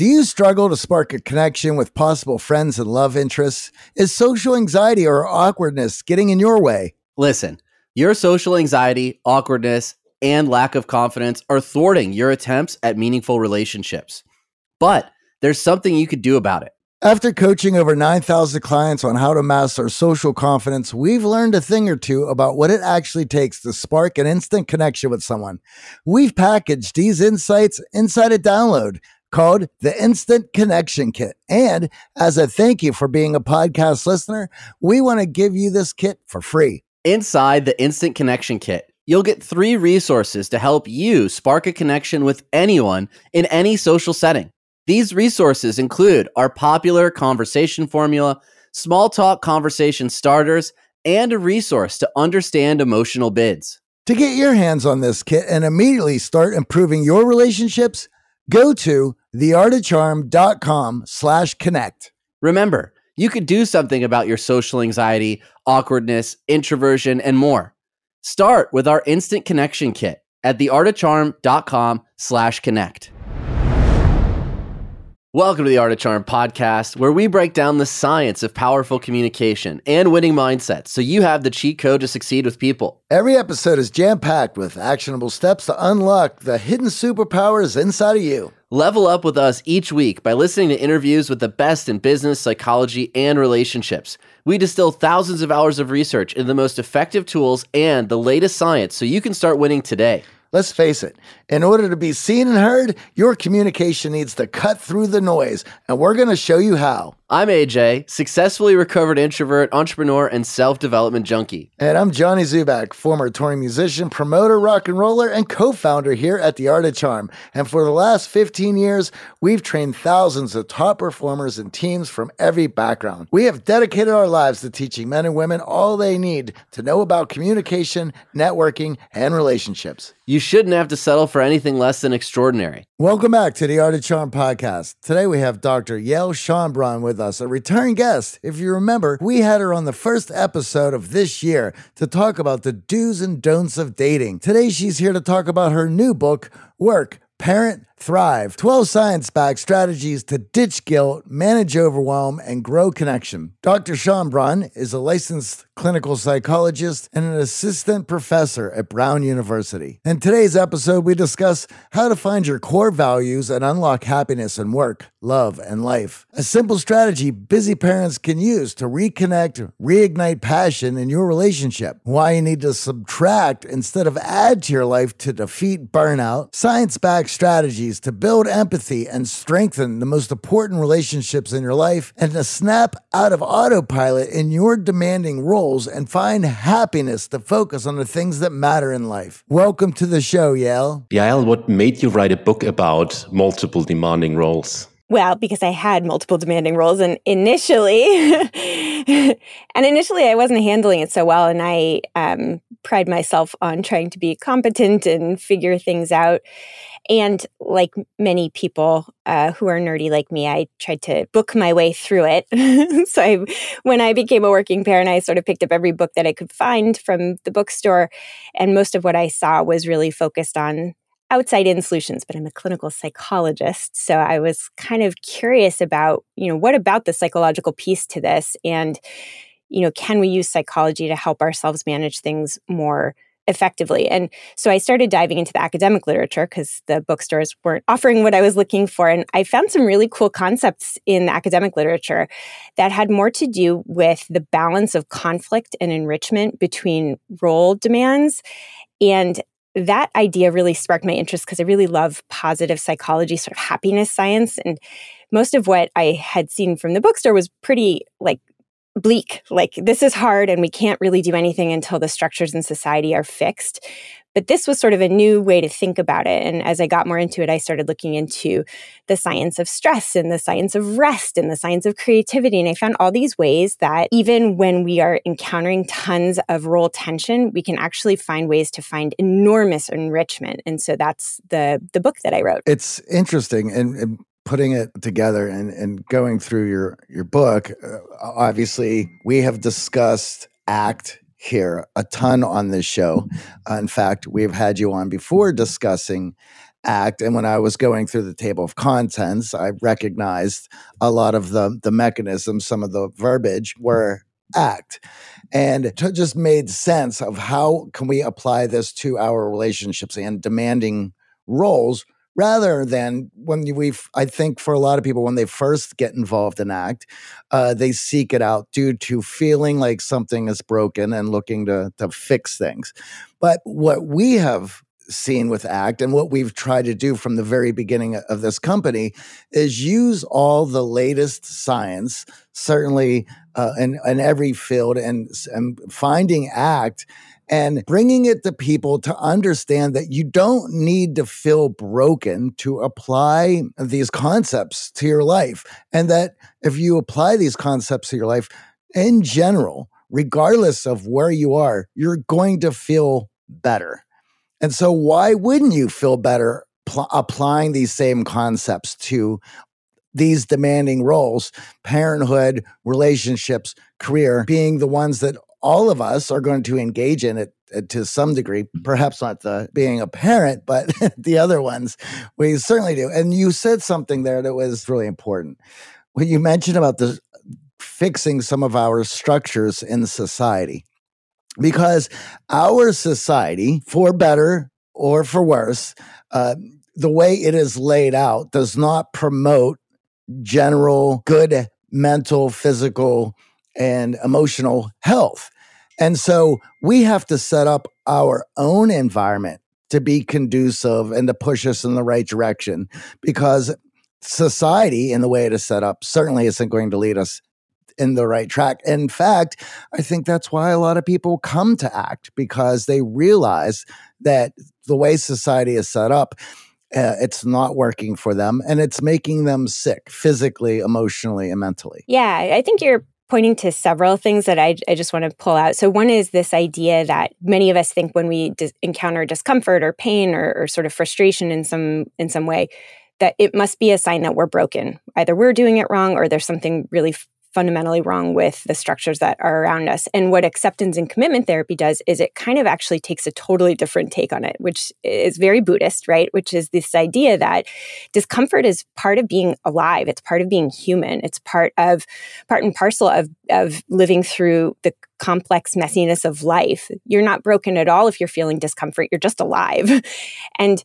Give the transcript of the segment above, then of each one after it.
Do you struggle to spark a connection with possible friends and love interests? Is social anxiety or awkwardness getting in your way? Listen, your social anxiety, awkwardness, and lack of confidence are thwarting your attempts at meaningful relationships. But there's something you could do about it. After coaching over 9,000 clients on how to master social confidence, we've learned a thing or two about what it actually takes to spark an instant connection with someone. We've packaged these insights inside a download called the Instant Connection Kit. And as a thank you for being a podcast listener, we want to give you this kit for free. Inside the Instant Connection Kit, you'll get three resources to help you spark a connection with anyone in any social setting. These resources include our popular conversation formula, small talk conversation starters, and a resource to understand emotional bids. To get your hands on this kit and immediately start improving your relationships, go to theartofcharm.com slash connect. Remember, you could do something about your social anxiety, awkwardness, introversion, and more. Start with our instant connection kit at theartofcharm.com slash connect. Welcome to the Art of Charm podcast, where we break down the science of powerful communication and winning mindsets so you have the cheat code to succeed with people. Every episode is jam packed with actionable steps to unlock the hidden superpowers inside of you. Level up with us each week by listening to interviews with the best in business, psychology, and relationships. We distill thousands of hours of research into the most effective tools and the latest science so you can start winning today. Let's face it, in order to be seen and heard, your communication needs to cut through the noise, and we're going to show you how. I'm AJ, successfully recovered introvert, entrepreneur, and self development junkie. And I'm Johnny Dzubak, former touring musician, promoter, rock and roller, and co founder here at The Art of Charm. And for the last 15 years, we've trained thousands of top performers and teams from every background. We have dedicated our lives to teaching men and women all they need to know about communication, networking, and relationships. You shouldn't have to settle for anything less than extraordinary. Welcome back to the Art of Charm podcast. Today we have Dr. Yael Schonbrun with us, a return guest. If you remember, we had her on the first episode of this year to talk about the do's and don'ts of dating. Today she's here to talk about her new book, Work, Parent, Thrive 12 science backed strategies to ditch guilt, manage overwhelm, and grow connection. Dr. Schonbrun is a licensed clinical psychologist and an assistant professor at Brown University. In today's episode, we discuss how to find your core values and unlock happiness in work, love, and life. A simple strategy busy parents can use to reconnect, reignite passion in your relationship. Why you need to subtract instead of add to your life to defeat burnout. Science backed strategies strategies to build empathy and strengthen the most important relationships in your life, and to snap out of autopilot in your demanding roles and find happiness to focus on the things that matter in life. Welcome to the show, Yael. Yael, what made you write a book about multiple demanding roles? Well, because I had multiple demanding roles and initially and initially I wasn't handling it so well and I um, pride myself on trying to be competent and figure things out. And like many people uh, who are nerdy like me, I tried to book my way through it. so I, when I became a working parent, I sort of picked up every book that I could find from the bookstore. And most of what I saw was really focused on outside in solutions, but I'm a clinical psychologist. So I was kind of curious about, you know, what about the psychological piece to this? And, you know, can we use psychology to help ourselves manage things more effectively. And so I started diving into the academic literature because the bookstores weren't offering what I was looking for. And I found some really cool concepts in the academic literature that had more to do with the balance of conflict and enrichment between role demands. And that idea really sparked my interest because I really love positive psychology, sort of happiness science. And most of what I had seen from the bookstore was pretty like bleak like this is hard and we can't really do anything until the structures in society are fixed. But this was sort of a new way to think about it and as i got more into it i started looking into the science of stress and the science of rest and the science of creativity and i found all these ways that even when we are encountering tons of role tension we can actually find ways to find enormous enrichment and so that's the the book that i wrote. It's interesting and, and putting it together and, and going through your your book, uh, obviously we have discussed ACT here a ton on this show. Uh, in fact, we've had you on before discussing ACT and when i was going through the table of contents i recognized a lot of the the mechanisms some of the verbiage were ACT and it just made sense of how can we apply this to our relationships and demanding roles rather than when we i think for a lot of people when they first get involved in ACT uh, they seek it out due to feeling like something is broken and looking to, to fix things. But what we have seen with ACT and what we've tried to do from the very beginning of this company is use all the latest science, certainly uh, in, in every field, and, and finding ACT and bringing it to people to understand that you don't need to feel broken to apply these concepts to your life. And that if you apply these concepts to your life in general, regardless of where you are, you're going to feel better. And so, why wouldn't you feel better pl- applying these same concepts to these demanding roles, parenthood, relationships, career, being the ones that all of us are going to engage in it to some degree, perhaps not the being a parent, but the other ones we certainly do. And you said something there that was really important. When you mentioned about the fixing some of our structures in society because our society, for better or for worse, uh, the way it is laid out does not promote general good mental, physical, and emotional health. And so we have to set up our own environment to be conducive and to push us in the right direction because society, in the way it is set up, certainly isn't going to lead us in the right track. In fact, I think that's why a lot of people come to ACT because they realize that the way society is set up, uh, it's not working for them and it's making them sick physically, emotionally, and mentally. Yeah, I think you're pointing to several things that I, I just want to pull out. So, one is this idea that many of us think when we dis- encounter discomfort or pain or, or sort of frustration in some in some way, that it must be a sign that we're broken. Either we're doing it wrong or there's something really fundamentally wrong with the structures that are around us. And what acceptance and commitment therapy does is it kind of actually takes a totally different take on it, which is very Buddhist, right? Which is this idea that discomfort is part of being alive. It's part of being human. It's part of part and parcel of of living through the complex messiness of life. You're not broken at all if you're feeling discomfort. You're just alive. and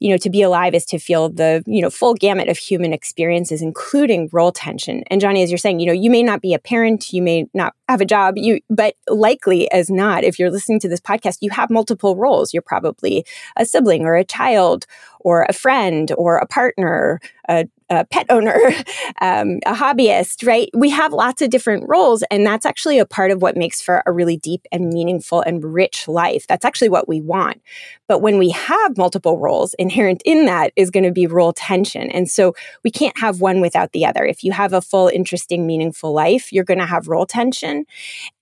you know, to be alive is to feel the, you know, full gamut of human experiences including role tension. And Johnny as you're saying, you know, you may not be a parent, you may not have a job, you but likely as not if you're listening to this podcast, you have multiple roles. You're probably a sibling or a child or a friend or a partner, a, a pet owner, um, a hobbyist, right? We have lots of different roles. And that's actually a part of what makes for a really deep and meaningful and rich life. That's actually what we want. But when we have multiple roles, inherent in that is going to be role tension. And so we can't have one without the other. If you have a full, interesting, meaningful life, you're going to have role tension.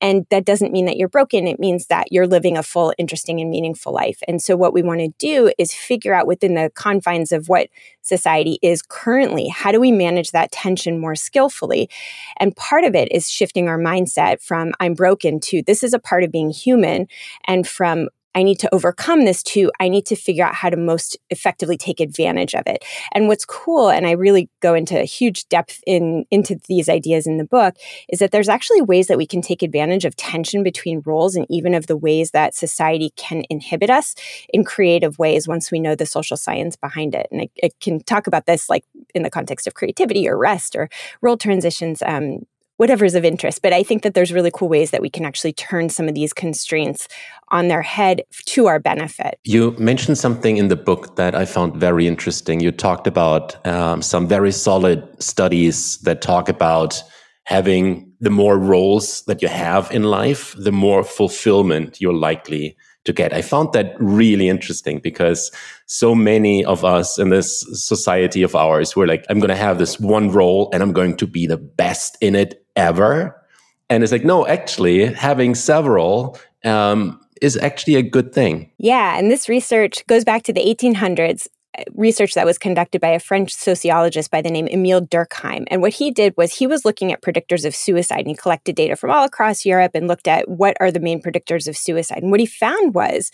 And that doesn't mean that you're broken. It means that you're living a full, interesting, and meaningful life. And so what we want to do is figure out within the confines of what society is currently, how do we manage that tension more skillfully? And part of it is shifting our mindset from I'm broken to this is a part of being human and from I need to overcome this too. I need to figure out how to most effectively take advantage of it. And what's cool, and I really go into huge depth in into these ideas in the book, is that there's actually ways that we can take advantage of tension between roles and even of the ways that society can inhibit us in creative ways once we know the social science behind it. And I, I can talk about this like in the context of creativity or rest or role transitions um, whatever's of interest. But I think that there's really cool ways that we can actually turn some of these constraints on their head to our benefit. You mentioned something in the book that I found very interesting. You talked about um, some very solid studies that talk about having the more roles that you have in life, the more fulfillment you're likely to get. I found that really interesting because so many of us in this society of ours, we're like, I'm going to have this one role and I'm going to be the best in it ever. And it's like, no, actually, having several um, is actually a good thing. Yeah. And this research goes back to the 1800s uh, research that was conducted by a French sociologist by the name Emile Durkheim. And what he did was he was looking at predictors of suicide and he collected data from all across Europe and looked at what are the main predictors of suicide. And what he found was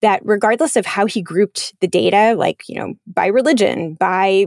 that regardless of how he grouped the data, like, you know, by religion, by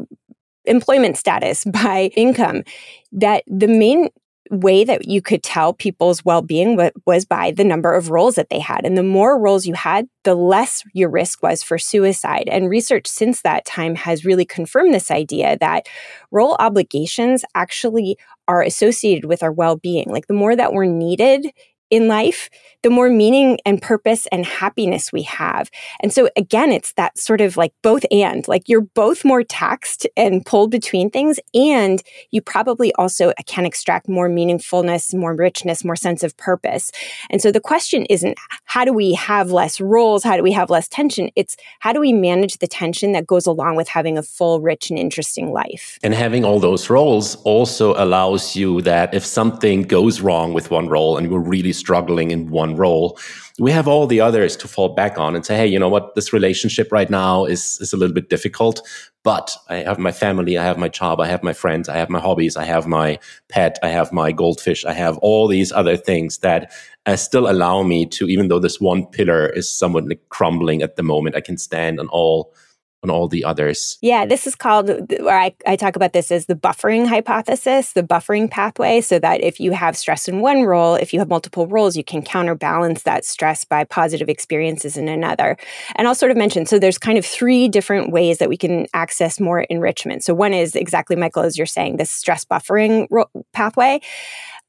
employment status, by income, that the main way that you could tell people's well-being was by the number of roles that they had. And the more roles you had the less your risk was for suicide. And research since that time has really confirmed this idea that role obligations actually are associated with our well-being. Like the more that we're needed in life, the more meaning and purpose and happiness we have. And so again, it's that sort of like both and, like you're both more taxed and pulled between things. And you probably also can extract more meaningfulness, more richness, more sense of purpose. And so the question isn't how do we have less roles? How do we have less tension? It's how do we manage the tension that goes along with having a full, rich and interesting life? And having all those roles also allows you that if something goes wrong with one role and we're really struggling in one role, we have all the others to fall back on and say, hey, you know what, this relationship right now is, is a little bit difficult, but I have my family, I have my job, I have my friends, I have my hobbies, I have my pet, I have my goldfish, I have all these other things that uh, still allow me to, even though this one pillar is somewhat like crumbling at the moment, I can stand on all on all the others. Yeah, this is called, where I, I talk about this as the buffering hypothesis, the buffering pathway, so that if you have stress in one role, if you have multiple roles, you can counterbalance that stress by positive experiences in another. And I'll sort of mention so there's kind of three different ways that we can access more enrichment. So one is exactly, Michael, as you're saying, this stress buffering ro- pathway.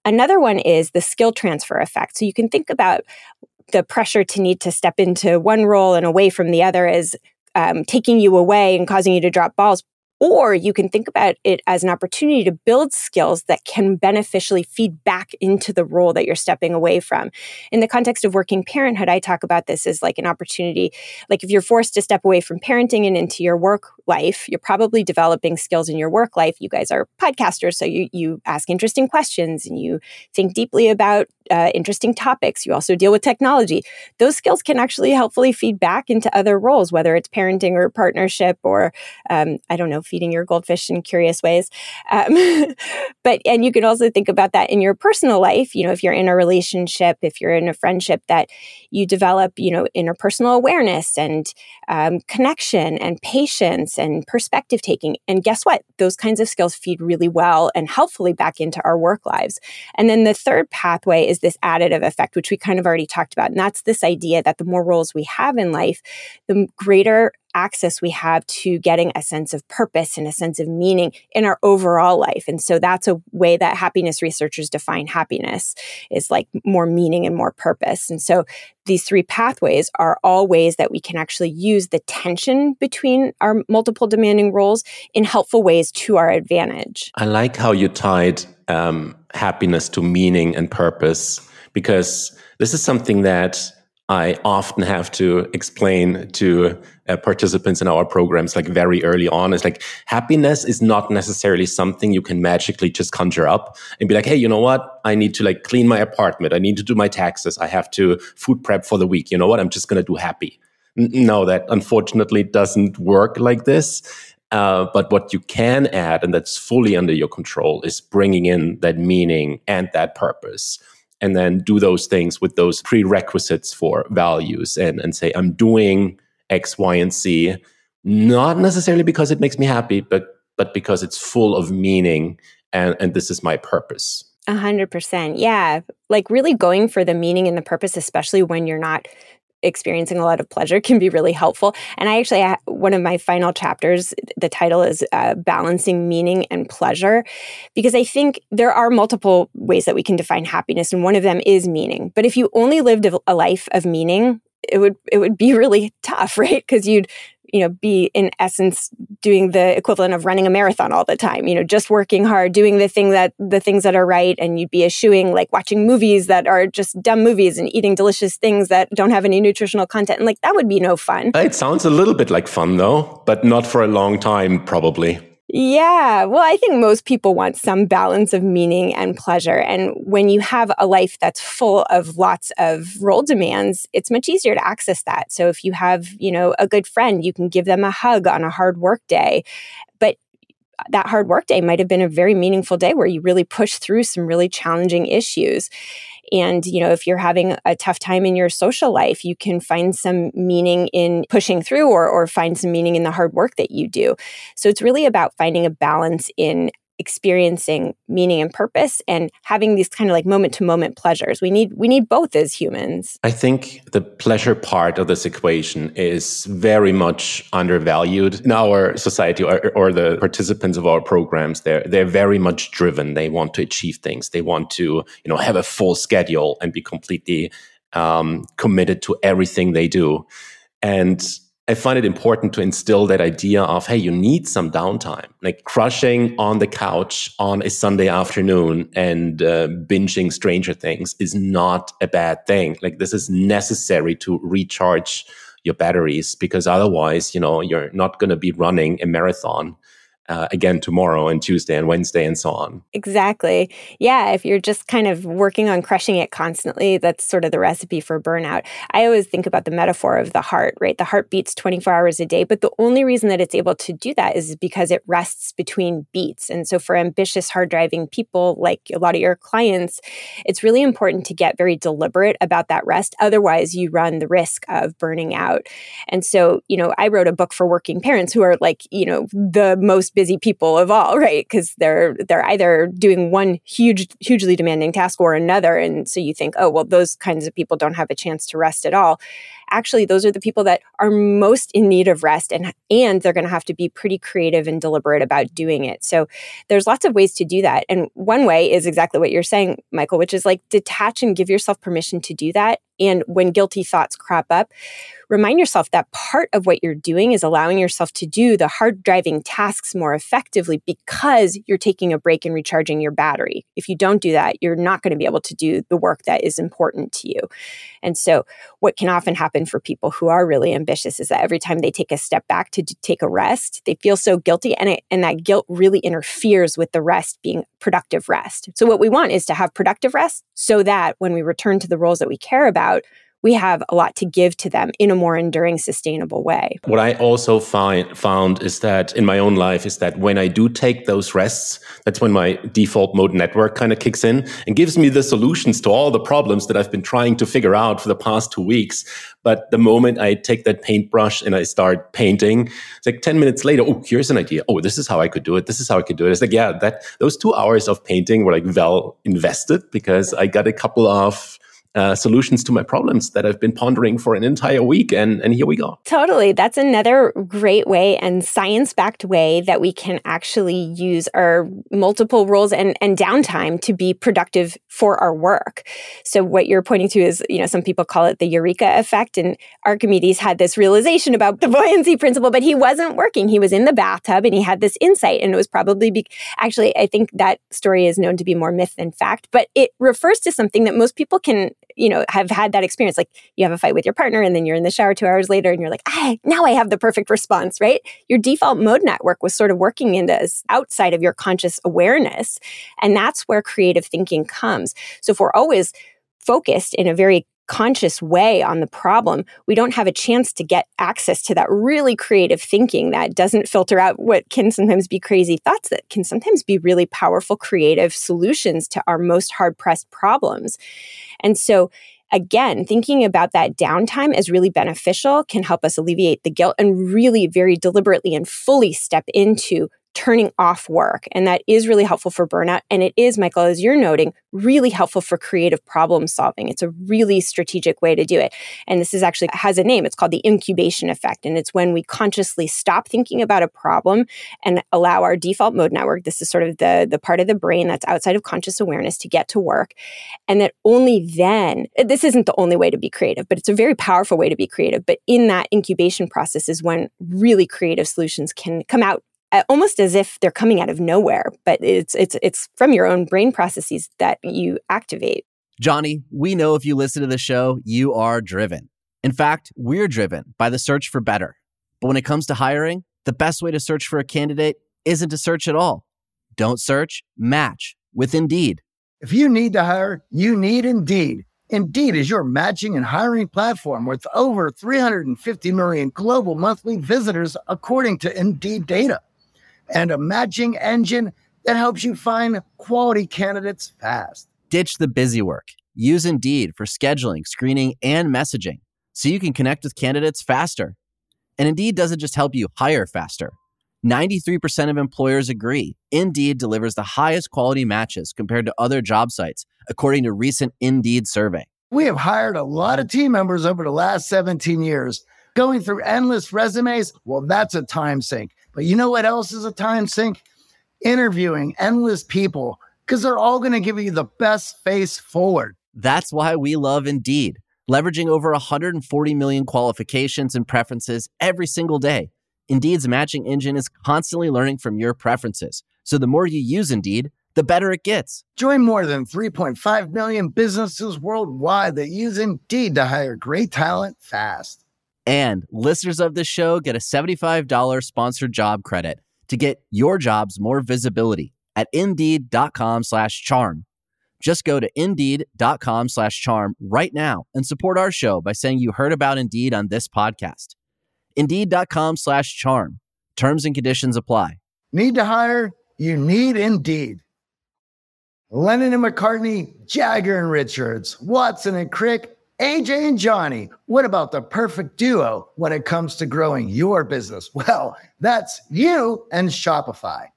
Another one is the skill transfer effect. So you can think about the pressure to need to step into one role and away from the other as um, taking you away and causing you to drop balls. Or you can think about it as an opportunity to build skills that can beneficially feed back into the role that you're stepping away from. In the context of working parenthood, I talk about this as like an opportunity. Like if you're forced to step away from parenting and into your work life, you're probably developing skills in your work life. You guys are podcasters, so you, you ask interesting questions and you think deeply about uh, interesting topics. You also deal with technology. Those skills can actually helpfully feed back into other roles, whether it's parenting or partnership or, um, I don't know, feeding your goldfish in curious ways. Um, but, and you can also think about that in your personal life. You know, if you're in a relationship, if you're in a friendship, that you develop, you know, interpersonal awareness and um, connection and patience and perspective taking. And guess what? Those kinds of skills feed really well and helpfully back into our work lives. And then the third pathway is this additive effect, which we kind of already talked about. And that's this idea that the more roles we have in life, the greater access we have to getting a sense of purpose and a sense of meaning in our overall life. And so that's a way that happiness researchers define happiness is like more meaning and more purpose. And so these three pathways are all ways that we can actually use the tension between our multiple demanding roles in helpful ways to our advantage. I like how you tied um, happiness to meaning and purpose because this is something that I often have to explain to uh, participants in our programs like very early on. It's like happiness is not necessarily something you can magically just conjure up and be like, hey, you know what? I need to like clean my apartment. I need to do my taxes. I have to food prep for the week. You know what? I'm just going to do happy. No, that unfortunately doesn't work like this. Uh, but what you can add, and that's fully under your control, is bringing in that meaning and that purpose. And then do those things with those prerequisites for values and, and say, I'm doing X, Y, and C, not necessarily because it makes me happy, but but because it's full of meaning and, and this is my purpose. A hundred percent. Yeah. Like really going for the meaning and the purpose, especially when you're not experiencing a lot of pleasure can be really helpful. And I actually, one of my final chapters, the title is uh, Balancing Meaning and Pleasure, because I think there are multiple ways that we can define happiness, and one of them is meaning. But if you only lived a life of meaning, it would it would be really tough, right? Because you'd you know be in essence doing the equivalent of running a marathon all the time you know just working hard doing the thing that the things that are right and you'd be eschewing like watching movies that are just dumb movies and eating delicious things that don't have any nutritional content and like that would be no fun. It sounds a little bit like fun though but not for a long time probably yeah. Well, I think most people want some balance of meaning and pleasure. And when you have a life that's full of lots of role demands, it's much easier to access that. So if you have, you know, a good friend, you can give them a hug on a hard work day. But that hard work day might have been a very meaningful day where you really push through some really challenging issues. And, you know, if you're having a tough time in your social life, you can find some meaning in pushing through or, or find some meaning in the hard work that you do. So it's really about finding a balance in experiencing meaning and purpose and having these kind of like moment to moment pleasures. We need we need both as humans. I think the pleasure part of this equation is very much undervalued in our society or, or the participants of our programs. They're they're very much driven. They want to achieve things. They want to you know have a full schedule and be completely um, committed to everything they do. And I find it important to instill that idea of, hey, you need some downtime. Like crushing on the couch on a Sunday afternoon and uh, binging Stranger Things is not a bad thing. Like this is necessary to recharge your batteries because otherwise, you know, you're not going to be running a marathon uh, again tomorrow and Tuesday and Wednesday and so on. Exactly. Yeah. If you're just kind of working on crushing it constantly, that's sort of the recipe for burnout. I always think about the metaphor of the heart, right? The heart beats 24 hours a day, but the only reason that it's able to do that is because it rests between beats. And so for ambitious, hard driving people, like a lot of your clients, it's really important to get very deliberate about that rest. Otherwise, you run the risk of burning out. And so, you know, I wrote a book for working parents who are like, you know, the most busy people of all, right? Because they're they're either doing one huge, hugely demanding task or another, and so you think, oh, well, those kinds of people don't have a chance to rest at all actually those are the people that are most in need of rest and and they're going to have to be pretty creative and deliberate about doing it. So there's lots of ways to do that. And one way is exactly what you're saying, Michael, which is like detach and give yourself permission to do that. And when guilty thoughts crop up, remind yourself that part of what you're doing is allowing yourself to do the hard driving tasks more effectively because you're taking a break and recharging your battery. If you don't do that, you're not going to be able to do the work that is important to you. And so, what can often happen for people who are really ambitious is that every time they take a step back to take a rest, they feel so guilty, and, it, and that guilt really interferes with the rest being productive rest. So, what we want is to have productive rest so that when we return to the roles that we care about, we have a lot to give to them in a more enduring, sustainable way. What I also find found is that in my own life is that when I do take those rests, that's when my default mode network kind of kicks in and gives me the solutions to all the problems that I've been trying to figure out for the past two weeks. But the moment I take that paintbrush and I start painting, it's like 10 minutes later, oh, here's an idea. Oh, this is how I could do it. This is how I could do it. It's like, yeah, that those two hours of painting were like well invested because I got a couple of uh, solutions to my problems that I've been pondering for an entire week. And, and here we go. Totally. That's another great way and science backed way that we can actually use our multiple roles and, and downtime to be productive for our work. So, what you're pointing to is, you know, some people call it the eureka effect. And Archimedes had this realization about the buoyancy principle, but he wasn't working. He was in the bathtub and he had this insight. And it was probably, be- actually, I think that story is known to be more myth than fact, but it refers to something that most people can you know, have had that experience. Like you have a fight with your partner and then you're in the shower two hours later and you're like, ah, now I have the perfect response, right? Your default mode network was sort of working in into outside of your conscious awareness. And that's where creative thinking comes. So if we're always focused in a very conscious way on the problem, we don't have a chance to get access to that really creative thinking that doesn't filter out what can sometimes be crazy thoughts that can sometimes be really powerful creative solutions to our most hard pressed problems. And so again, thinking about that downtime as really beneficial can help us alleviate the guilt and really very deliberately and fully step into turning off work. And that is really helpful for burnout. And it is, Michael, as you're noting, really helpful for creative problem solving. It's a really strategic way to do it. And this is actually has a name. It's called the incubation effect. And it's when we consciously stop thinking about a problem and allow our default mode network, this is sort of the, the part of the brain that's outside of conscious awareness to get to work. And that only then, this isn't the only way to be creative, but it's a very powerful way to be creative. But in that incubation process is when really creative solutions can come out almost as if they're coming out of nowhere, but it's it's it's from your own brain processes that you activate. Johnny, we know if you listen to the show, you are driven. In fact, we're driven by the search for better. But when it comes to hiring, the best way to search for a candidate isn't to search at all. Don't search, match with Indeed. If you need to hire, you need Indeed. Indeed is your matching and hiring platform with over 350 million global monthly visitors according to Indeed data and a matching engine that helps you find quality candidates fast. Ditch the busy work. Use Indeed for scheduling, screening, and messaging so you can connect with candidates faster. And Indeed doesn't just help you hire faster. 93% of employers agree Indeed delivers the highest quality matches compared to other job sites, according to recent Indeed survey. We have hired a lot of team members over the last 17 years. Going through endless resumes, well, that's a time sink. But you know what else is a time sink? Interviewing endless people because they're all going to give you the best face forward. That's why we love Indeed, leveraging over 140 million qualifications and preferences every single day. Indeed's matching engine is constantly learning from your preferences. So the more you use Indeed, the better it gets. Join more than 3.5 million businesses worldwide that use Indeed to hire great talent fast. And listeners of this show get a $75 sponsored job credit to get your jobs more visibility at indeed.com slash charm. Just go to indeed.com slash charm right now and support our show by saying you heard about Indeed on this podcast. Indeed.com slash charm. Terms and conditions apply. Need to hire? You need Indeed. Lennon and McCartney, Jagger and Richards, Watson and Crick, AJ and Johnny. What about the perfect duo when it comes to growing your business? Well, that's you and Shopify.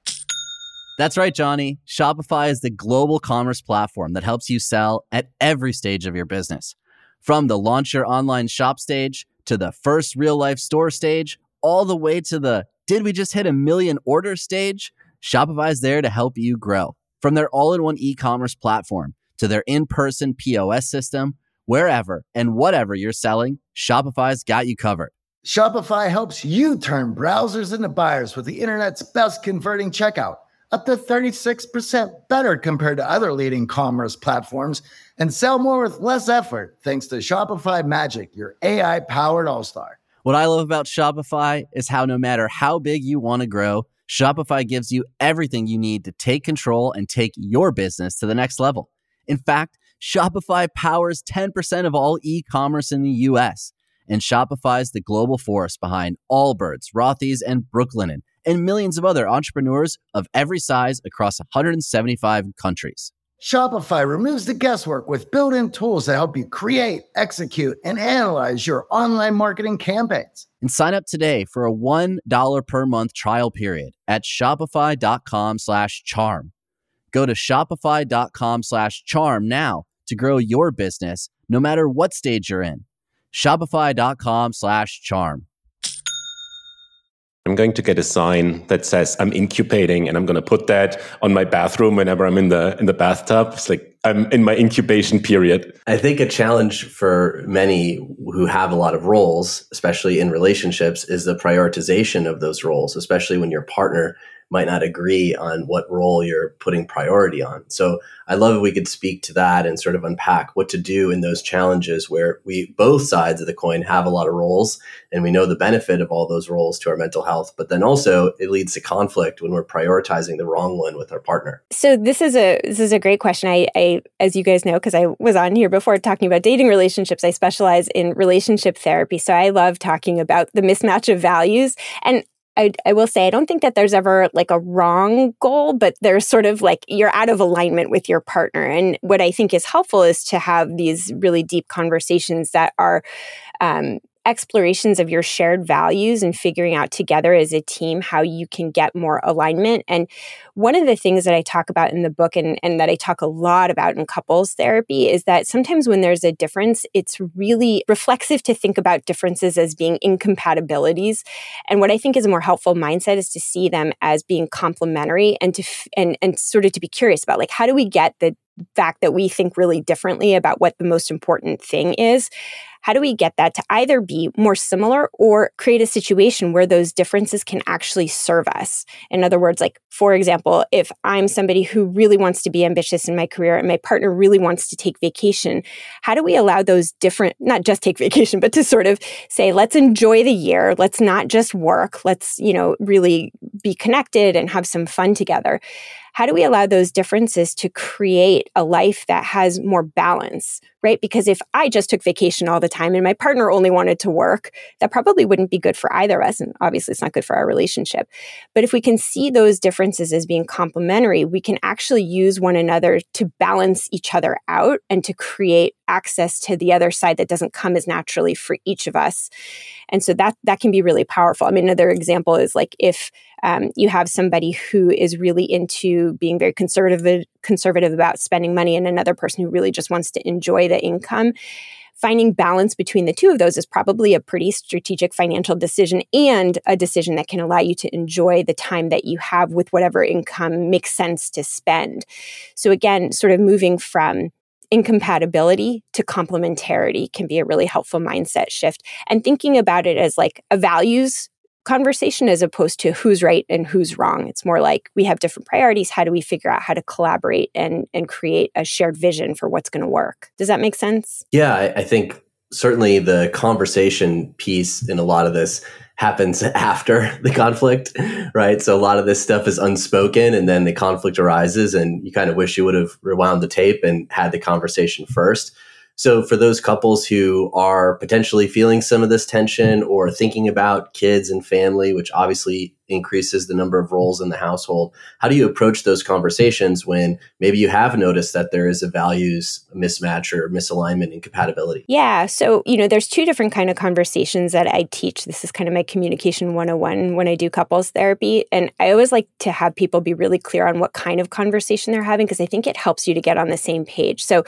That's right, Johnny. Shopify is the global commerce platform that helps you sell at every stage of your business. From the launch your online shop stage to the first real life store stage, all the way to the did we just hit a million order stage? Shopify is there to help you grow. From their all in one e commerce platform to their in person POS system, wherever and whatever you're selling, Shopify's got you covered. Shopify helps you turn browsers into buyers with the internet's best converting checkout, up to 36% better compared to other leading commerce platforms, and sell more with less effort thanks to Shopify Magic, your AI powered all star. What I love about Shopify is how no matter how big you want to grow, Shopify gives you everything you need to take control and take your business to the next level. In fact, Shopify powers 10% of all e commerce in the US. And Shopify is the global force behind Allbirds, Rothy's, and Brooklinen, and millions of other entrepreneurs of every size across 175 countries. Shopify removes the guesswork with built in tools that help you create, execute, and analyze your online marketing campaigns. And sign up today for a $1 per month trial period at shopify.com slash charm. Go to shopify.com slash charm now to grow your business no matter what stage you're in. Shopify.com slash charm. I'm going to get a sign that says I'm incubating and I'm going to put that on my bathroom whenever I'm in the in the bathtub. It's like I'm in my incubation period. I think a challenge for many who have a lot of roles, especially in relationships, is the prioritization of those roles, especially when your partner might not agree on what role you're putting priority on. So I love if we could speak to that and sort of unpack what to do in those challenges where we both sides of the coin have a lot of roles and we know the benefit of all those roles to our mental health, but then also it leads to conflict when we're prioritizing the wrong one with our partner. So this is a this is a great question. I, I as you guys know, because I was on here before talking about dating relationships, I specialize in relationship therapy. So I love talking about the mismatch of values. And I, I will say, I don't think that there's ever like a wrong goal, but there's sort of like you're out of alignment with your partner. And what I think is helpful is to have these really deep conversations that are um, explorations of your shared values and figuring out together as a team how you can get more alignment. And one of the things that I talk about in the book and, and that I talk a lot about in couples therapy is that sometimes when there's a difference, it's really reflexive to think about differences as being incompatibilities. And what I think is a more helpful mindset is to see them as being complementary and to f- and and sort of to be curious about like how do we get the fact that we think really differently about what the most important thing is how do we get that to either be more similar or create a situation where those differences can actually serve us? In other words, like, for example, if I'm somebody who really wants to be ambitious in my career and my partner really wants to take vacation, how do we allow those different, not just take vacation, but to sort of say, let's enjoy the year. Let's not just work. Let's, you know, really be connected and have some fun together how do we allow those differences to create a life that has more balance, right? Because if I just took vacation all the time and my partner only wanted to work, that probably wouldn't be good for either of us. And obviously, it's not good for our relationship. But if we can see those differences as being complementary, we can actually use one another to balance each other out and to create access to the other side that doesn't come as naturally for each of us. And so that that can be really powerful. I mean, another example is like if um, you have somebody who is really into being very conservative conservative about spending money, and another person who really just wants to enjoy the income finding balance between the two of those is probably a pretty strategic financial decision and a decision that can allow you to enjoy the time that you have with whatever income makes sense to spend. So, again, sort of moving from incompatibility to complementarity can be a really helpful mindset shift and thinking about it as like a values conversation as opposed to who's right and who's wrong. It's more like we have different priorities. How do we figure out how to collaborate and and create a shared vision for what's going to work? Does that make sense? Yeah, I, I think certainly the conversation piece in a lot of this happens after the conflict, right? So a lot of this stuff is unspoken and then the conflict arises and you kind of wish you would have rewound the tape and had the conversation first. So, for those couples who are potentially feeling some of this tension or thinking about kids and family, which obviously increases the number of roles in the household. How do you approach those conversations when maybe you have noticed that there is a values mismatch or misalignment incompatibility? Yeah, so you know, there's two different kind of conversations that I teach. This is kind of my communication 101 when I do couples therapy, and I always like to have people be really clear on what kind of conversation they're having because I think it helps you to get on the same page. So,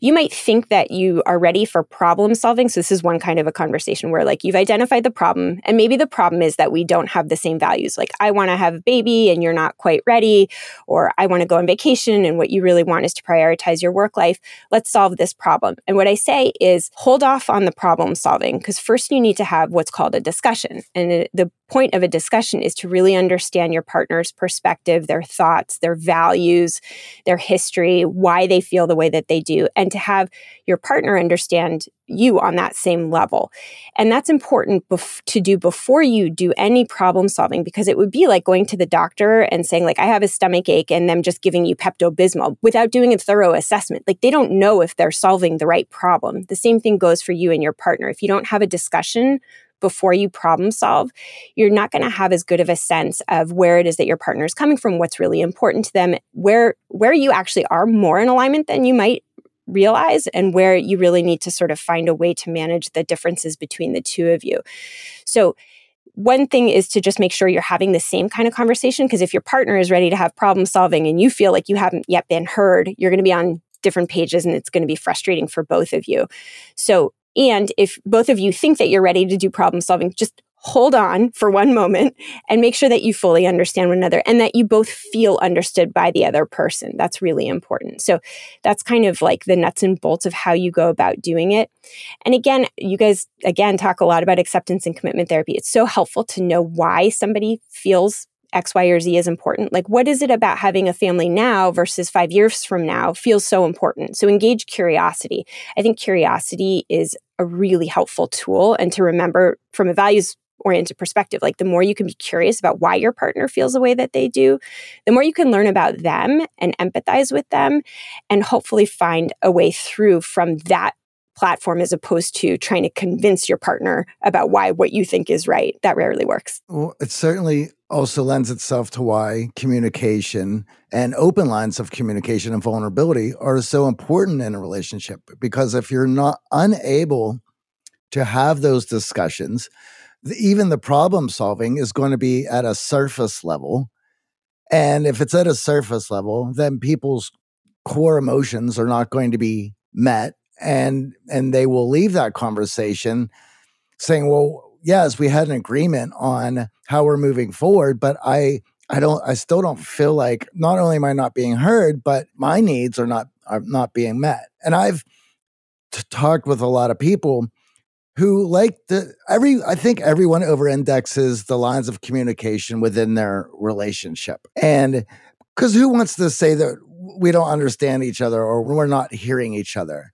you might think that you are ready for problem solving. So this is one kind of a conversation where like you've identified the problem and maybe the problem is that we don't have the same values like i want to have a baby and you're not quite ready or i want to go on vacation and what you really want is to prioritize your work life let's solve this problem. And what i say is hold off on the problem solving because first you need to have what's called a discussion. And the point of a discussion is to really understand your partner's perspective their thoughts their values their history why they feel the way that they do and to have your partner understand you on that same level. And that's important bef- to do before you do any problem solving because it would be like going to the doctor and saying like I have a stomach ache and them just giving you Pepto-Bismol without doing a thorough assessment. Like they don't know if they're solving the right problem. The same thing goes for you and your partner. If you don't have a discussion before you problem solve, you're not going to have as good of a sense of where it is that your partner is coming from, what's really important to them, where where you actually are more in alignment than you might realize and where you really need to sort of find a way to manage the differences between the two of you. So, one thing is to just make sure you're having the same kind of conversation because if your partner is ready to have problem solving and you feel like you haven't yet been heard, you're going to be on different pages and it's going to be frustrating for both of you. So, and if both of you think that you're ready to do problem solving, just hold on for one moment and make sure that you fully understand one another and that you both feel understood by the other person. That's really important. So that's kind of like the nuts and bolts of how you go about doing it. And again, you guys again talk a lot about acceptance and commitment therapy. It's so helpful to know why somebody feels X, Y, or Z is important. Like, what is it about having a family now versus five years from now feels so important? So, engage curiosity. I think curiosity is a really helpful tool. And to remember from a values oriented perspective. Like the more you can be curious about why your partner feels the way that they do, the more you can learn about them and empathize with them and hopefully find a way through from that platform as opposed to trying to convince your partner about why what you think is right. That rarely works. Well, it certainly also lends itself to why communication and open lines of communication and vulnerability are so important in a relationship. Because if you're not unable to have those discussions, even the problem solving is going to be at a surface level. And if it's at a surface level, then people's core emotions are not going to be met and and they will leave that conversation saying, "Well, yes, we had an agreement on how we're moving forward, but I I don't I still don't feel like not only am I not being heard, but my needs are not are not being met." And I've t- talked with a lot of people who like the every I think everyone over indexes the lines of communication within their relationship. And because who wants to say that we don't understand each other or we're not hearing each other?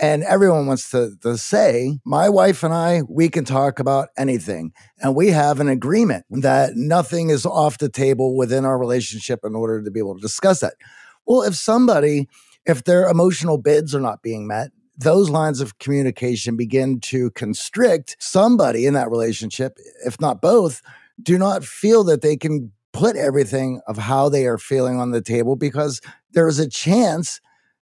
And everyone wants to, to say, my wife and I, we can talk about anything. And we have an agreement that nothing is off the table within our relationship in order to be able to discuss that. Well, if somebody, if their emotional bids are not being met, those lines of communication begin to constrict somebody in that relationship, if not both, do not feel that they can put everything of how they are feeling on the table because there is a chance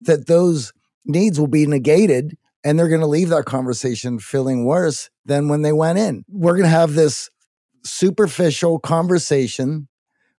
that those needs will be negated and they're going to leave that conversation feeling worse than when they went in. We're going to have this superficial conversation.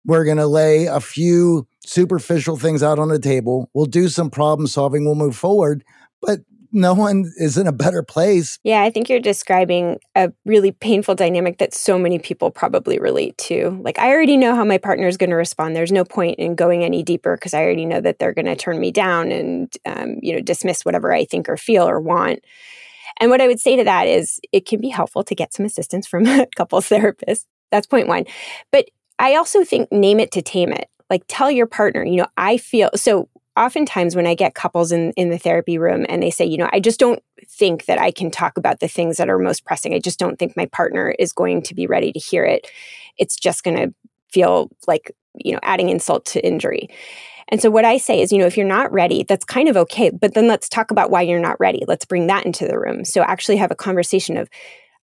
We're going to lay a few superficial things out on the table. We'll do some problem solving. We'll move forward. But no one is in a better place. Yeah, I think you're describing a really painful dynamic that so many people probably relate to. Like, I already know how my partner is going to respond. There's no point in going any deeper because I already know that they're going to turn me down and, um, you know, dismiss whatever I think or feel or want. And what I would say to that is it can be helpful to get some assistance from a couples therapist. That's point one. But I also think name it to tame it. Like tell your partner, you know, I feel so oftentimes when I get couples in, in the therapy room and they say, you know, I just don't think that I can talk about the things that are most pressing. I just don't think my partner is going to be ready to hear it. It's just going to feel like, you know, adding insult to injury. And so what I say is, you know, if you're not ready, that's kind of okay, but then let's talk about why you're not ready. Let's bring that into the room. So actually have a conversation of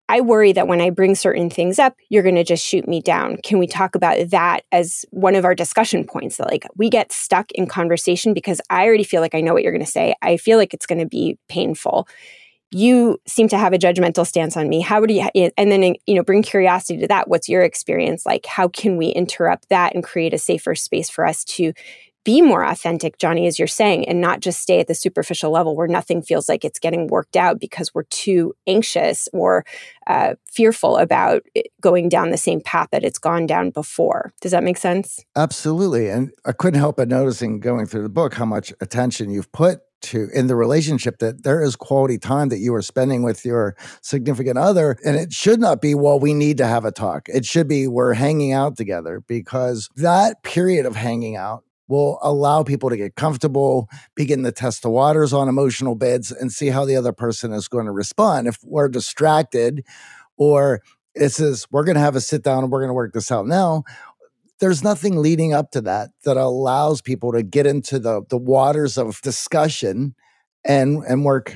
I worry that when I bring certain things up, you're going to just shoot me down. Can we talk about that as one of our discussion points? That like we get stuck in conversation because I already feel like I know what you're going to say. I feel like it's going to be painful. You seem to have a judgmental stance on me. How would you, eh, and then, eh, you know, bring curiosity to that. What's your experience like? How can we interrupt that and create a safer space for us to be more authentic, Johnny, as you're saying, and not just stay at the superficial level where nothing feels like it's getting worked out because we're too anxious or uh, fearful about going down the same path that it's gone down before. Does that make sense? Absolutely. And I couldn't help but noticing going through the book how much attention you've put to in the relationship that there is quality time that you are spending with your significant other and it should not be well we need to have a talk it should be we're hanging out together because that period of hanging out will allow people to get comfortable, begin to test the waters on emotional bids, and see how the other person is going to respond. If we're distracted or it says we're going to have a sit down and we're going to work this out now, there's nothing leading up to that that allows people to get into the, the waters of discussion and and work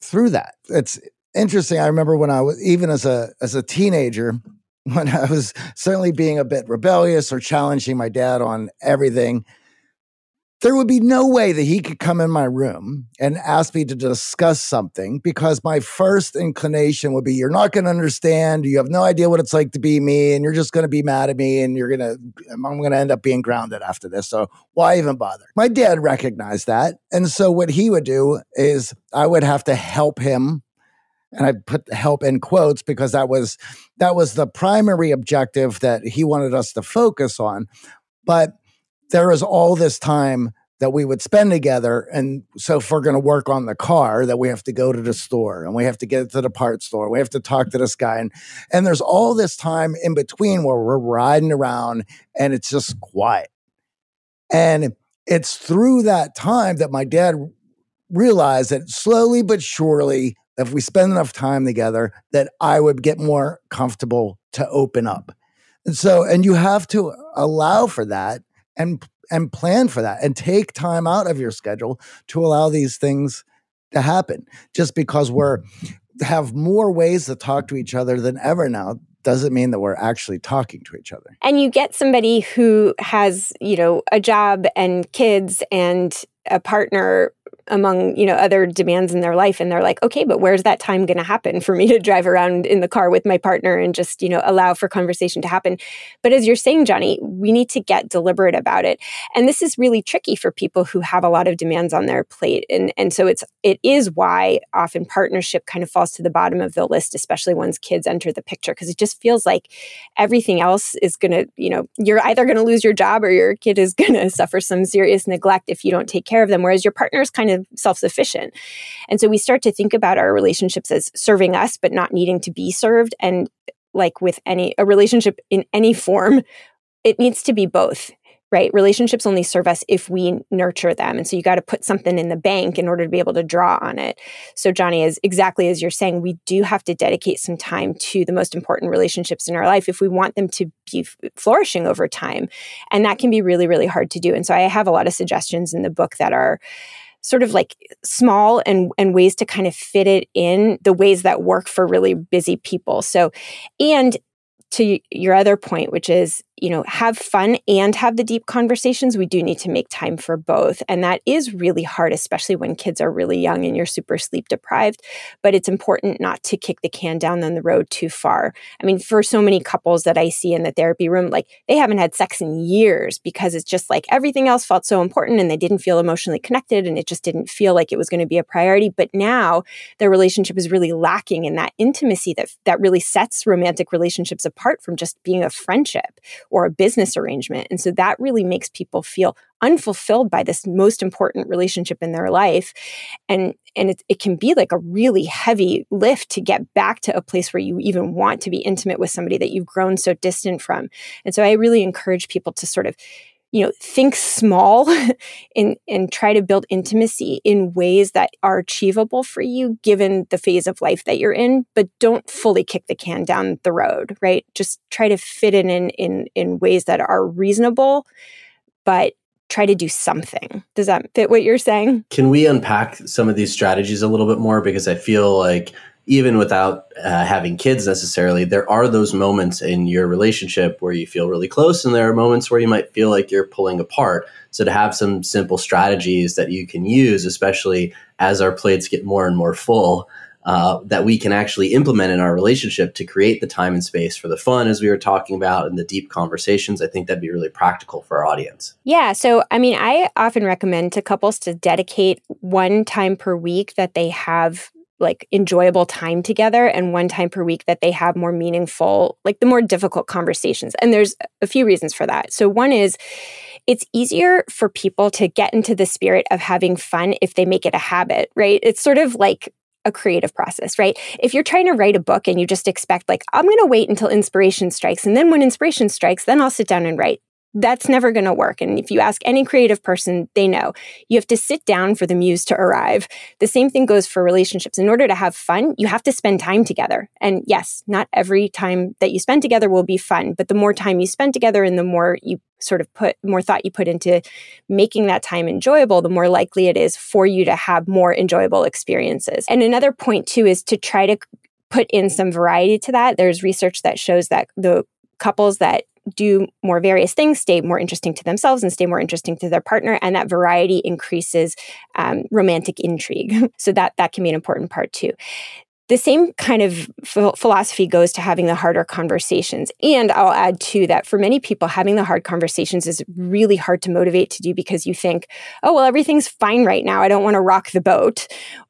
through that. It's interesting. I remember when I was even as a as a teenager, when I was certainly being a bit rebellious or challenging my dad on everything there would be no way that he could come in my room and ask me to discuss something because my first inclination would be you're not going to understand. You have no idea what it's like to be me and you're just going to be mad at me and you're going to i'm going to end up being grounded after this so why even bother? My dad recognized that and so what he would do is i would have to help him and I put help in quotes because that was that was the primary objective that he wanted us to focus on but there is all this time that we would spend together. And so if we're going to work on the car, that we have to go to the store and we have to get to the parts store. We have to talk to this guy. And, and there's all this time in between where we're riding around and it's just quiet. And it's through that time that my dad realized that slowly but surely, if we spend enough time together, that I would get more comfortable to open up. And so, and you have to allow for that and and plan for that and take time out of your schedule to allow these things to happen. Just because we're have more ways to talk to each other than ever now doesn't mean that we're actually talking to each other. And you get somebody who has, you know, a job and kids and a partner among you know other demands in their life and they're like okay but where's that time going to happen for me to drive around in the car with my partner and just you know allow for conversation to happen? But as you're saying johnny we need to get deliberate about it. And this is really tricky for people who have a lot of demands on their plate. And and so it's it is why often partnership kind of falls to the bottom of the list especially once kids enter the picture because it just feels like everything else is going to you know you're either going to lose your job or your kid is going to suffer some serious neglect if you don't take care of them whereas your partner is kind of self sufficient. And so we start to think about our relationships as serving us, but not needing to be served. And like with any, a relationship in any form, it needs to be both. right? Relationships only serve us if we nurture them. And so you got to put something in the bank in order to be able to draw on it. So, Johnny, is exactly as you're saying, we do have to dedicate some time to the most important relationships in our life if we want them to be flourishing over time. And that can be really, really hard to do. And so I have a lot of suggestions in the book that are sort of like small and and ways to kind of fit it in the ways that work for really busy people. So and to your other point, which is you know, have fun and have the deep conversations, we do need to make time for both. And that is really hard, especially when kids are really young and you're super sleep deprived. But it's important not to kick the can down the road too far. I mean, for so many couples that I see in the therapy room, like they haven't had sex in years because it's just like everything else felt so important and they didn't feel emotionally connected and it just didn't feel like it was going to be a priority. But now their relationship is really lacking in that intimacy that, that really sets romantic relationships apart from just being a friendship or a business arrangement. And so that really makes people feel unfulfilled by this most important relationship in their life. And and it, it can be like a really heavy lift to get back to a place where you even want to be intimate with somebody that you've grown so distant from. And so I really encourage people to sort of you know think small and and try to build intimacy in ways that are achievable for you given the phase of life that you're in but don't fully kick the can down the road right? Just try to fit it in in in ways that are reasonable but try to do something. Does that fit what you're saying? Can we unpack some of these strategies a little bit more? Because i feel like even without uh, having kids necessarily, there are those moments in your relationship where you feel really close, and there are moments where you might feel like you're pulling apart. So, to have some simple strategies that you can use, especially as our plates get more and more full, uh, that we can actually implement in our relationship to create the time and space for the fun, as we were talking about, and the deep conversations, I think that'd be really practical for our audience. Yeah. So, I mean, I often recommend to couples to dedicate one time per week that they have like enjoyable time together and one time per week that they have more meaningful like the more difficult conversations and there's a few reasons for that so one is it's easier for people to get into the spirit of having fun if they make it a habit right it's sort of like a creative process, right? If you're trying to write a book and you just expect, like, I'm going to wait until inspiration strikes. And then when inspiration strikes, then I'll sit down and write that's never going to work. And if you ask any creative person, they know you have to sit down for the muse to arrive. The same thing goes for relationships. In order to have fun, you have to spend time together. And yes, not every time that you spend together will be fun, but the more time you spend together and the more you sort of put more thought you put into making that time enjoyable, the more likely it is for you to have more enjoyable experiences. And another point too is to try to put in some variety to that. There's research that shows that the couples that do more various things, stay more interesting to themselves and stay more interesting to their partner, and that variety increases um, romantic intrigue. so that that can be an important part too. The same kind of philosophy goes to having the harder conversations. And I'll add too that for many people, having the hard conversations is really hard to motivate to do because you think, oh, well, everything's fine right now. I don't want to rock the boat.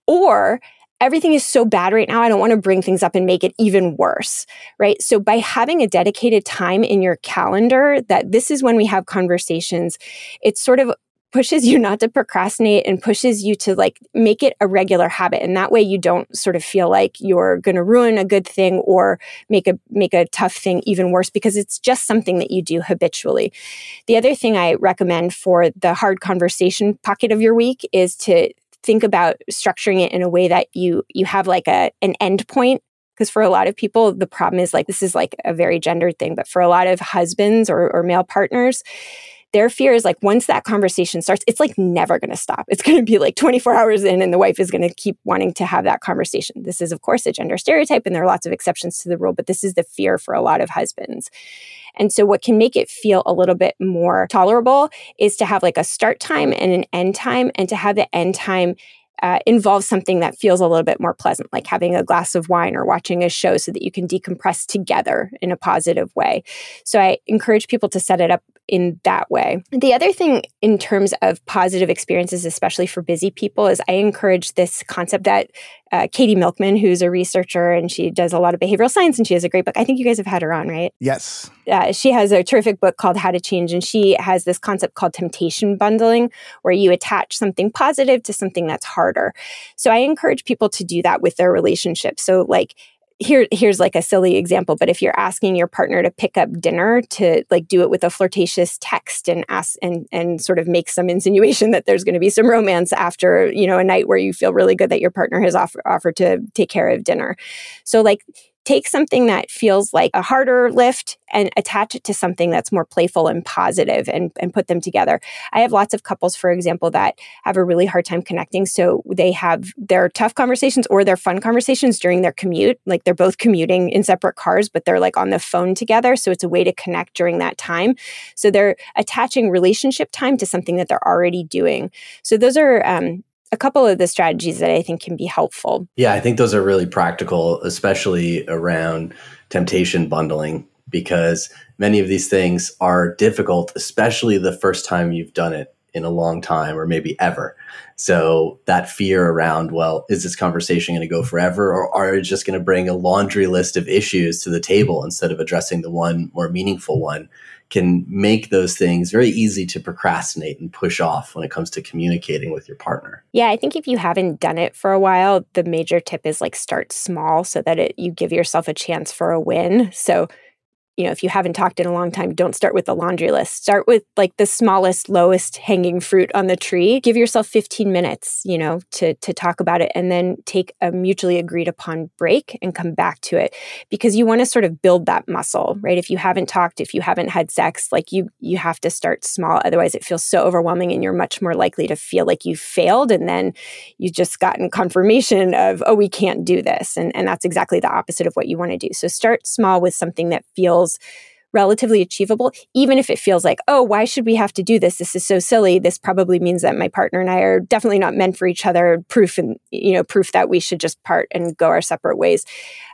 Or everything is so bad right now. I don't want to bring things up and make it even worse. Right. So, by having a dedicated time in your calendar that this is when we have conversations, it sort of pushes you not to procrastinate and pushes you to like make it a regular habit and that way you don't sort of feel like you're going to ruin a good thing or make a make a tough thing even worse because it's just something that you do habitually. The other thing I recommend for the hard conversation pocket of your week is to think about structuring it in a way that you you have like a an end point. Because for a lot of people the problem is like this is like a very gendered thing but for a lot of husbands or, or male partners their fear is like once that conversation starts, it's like never going to stop. It's going to be like 24 hours in, and the wife is going to keep wanting to have that conversation. This is, of course, a gender stereotype, and there are lots of exceptions to the rule, but this is the fear for a lot of husbands. And so, what can make it feel a little bit more tolerable is to have like a start time and an end time, and to have the end time uh, involves something that feels a little bit more pleasant, like having a glass of wine or watching a show so that you can decompress together in a positive way. So I encourage people to set it up in that way. The other thing in terms of positive experiences, especially for busy people, is I encourage this concept that uh, Katie Milkman, who's a researcher and she does a lot of behavioral science and she has a great book. I think you guys have had her on, right? Yes. Uh, she has a terrific book called How to Change, and she has this concept called temptation bundling, where you attach something positive to something that's harder. So I encourage people to do that with their relationship. So, like, here here's like a silly example but if you're asking your partner to pick up dinner to like do it with a flirtatious text and ask and and sort of make some insinuation that there's going to be some romance after you know a night where you feel really good that your partner has offer, offered to take care of dinner. So like take something that feels like a harder lift and attach it to something that's more playful and positive and, and put them together. I have lots of couples, for example, that have a really hard time connecting. So they have their tough conversations or their fun conversations during their commute. Like they're both commuting in separate cars, but they're like on the phone together. So it's a way to connect during that time. So they're attaching relationship time to something that they're already doing. So those are um, a couple of the strategies that I think can be helpful. Yeah, I think those are really practical, especially around temptation bundling, because many of these things are difficult, especially the first time you've done it in a long time or maybe ever. So that fear around, well, is this conversation going to go forever or are you just going to bring a laundry list of issues to the table instead of addressing the one more meaningful one? Can make those things very easy to procrastinate and push off when it comes to communicating with your partner. Yeah, I think if you haven't done it for a while, the major tip is like start small so that it you give yourself a chance for a win. So you know, if you haven't talked in a long time, don't start with the laundry list. Start with like the smallest, lowest hanging fruit on the tree. Give yourself 15 minutes, you know, to to talk about it and then take a mutually agreed upon break and come back to it because you want to sort of build that muscle, right? If you haven't talked, if you haven't had sex, like you you have to start small otherwise it feels so overwhelming and you're much more likely to feel like you failed and then you've just gotten confirmation of oh we can't do this and and that's exactly the opposite of what you want to do. So start small with something that feels feels relatively achievable, even if it feels like, oh, why should we have to do this? This is so silly. This probably means that my partner and I are definitely not meant for each other. Proof and you know, proof that we should just part and go our separate ways.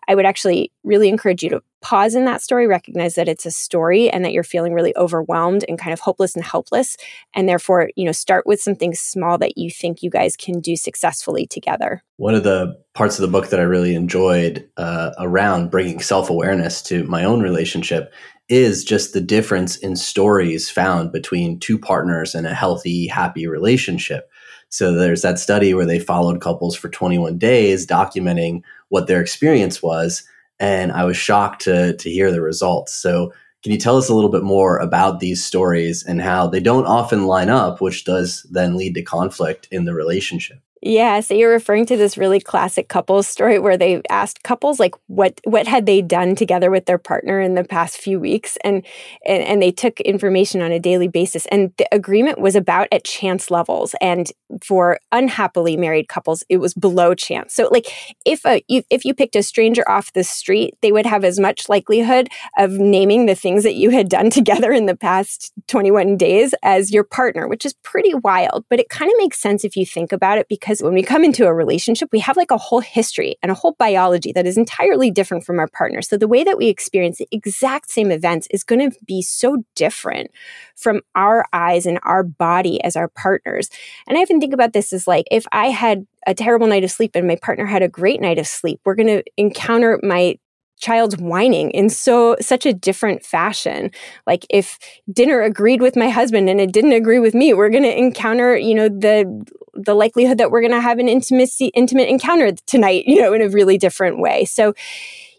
I would actually really encourage you to pause in that story, recognize that it's a story and that you're feeling really overwhelmed and kind of hopeless and helpless. And therefore, you know, start with something small that you think you guys can do successfully together. One of the parts of the book that I really enjoyed uh, around bringing self awareness to my own relationship is just the difference in stories found between two partners in a healthy, happy relationship. So there's that study where they followed couples for 21 days, documenting what their experience was and I was shocked to to hear the results. So, can you tell us a little bit more about these stories and how they don't often line up, which does then lead to conflict in the relationship? Yeah, so you're referring to this really classic couples story where they asked couples like what what had they done together with their partner in the past few weeks? And and, and they took information on a daily basis. And the agreement was about at chance levels. And for unhappily married couples it was below chance. So like if a if you picked a stranger off the street, they would have as much likelihood of naming the things that you had done together in the past 21 days as your partner, which is pretty wild, but it kind of makes sense if you think about it because because when we come into a relationship, we have like a whole history and a whole biology that is entirely different from our partner. So the way that we experience the exact same events is going to be so different from our eyes and our body as our partners. And I often think about this as like if I had a terrible night of sleep and my partner had a great night of sleep, we're going to encounter my child's whining in so such a different fashion. Like if dinner agreed with my husband and it didn't agree with me we're going to encounter you know the the likelihood that we're going to have an intimacy intimate encounter tonight you know in a really different way. So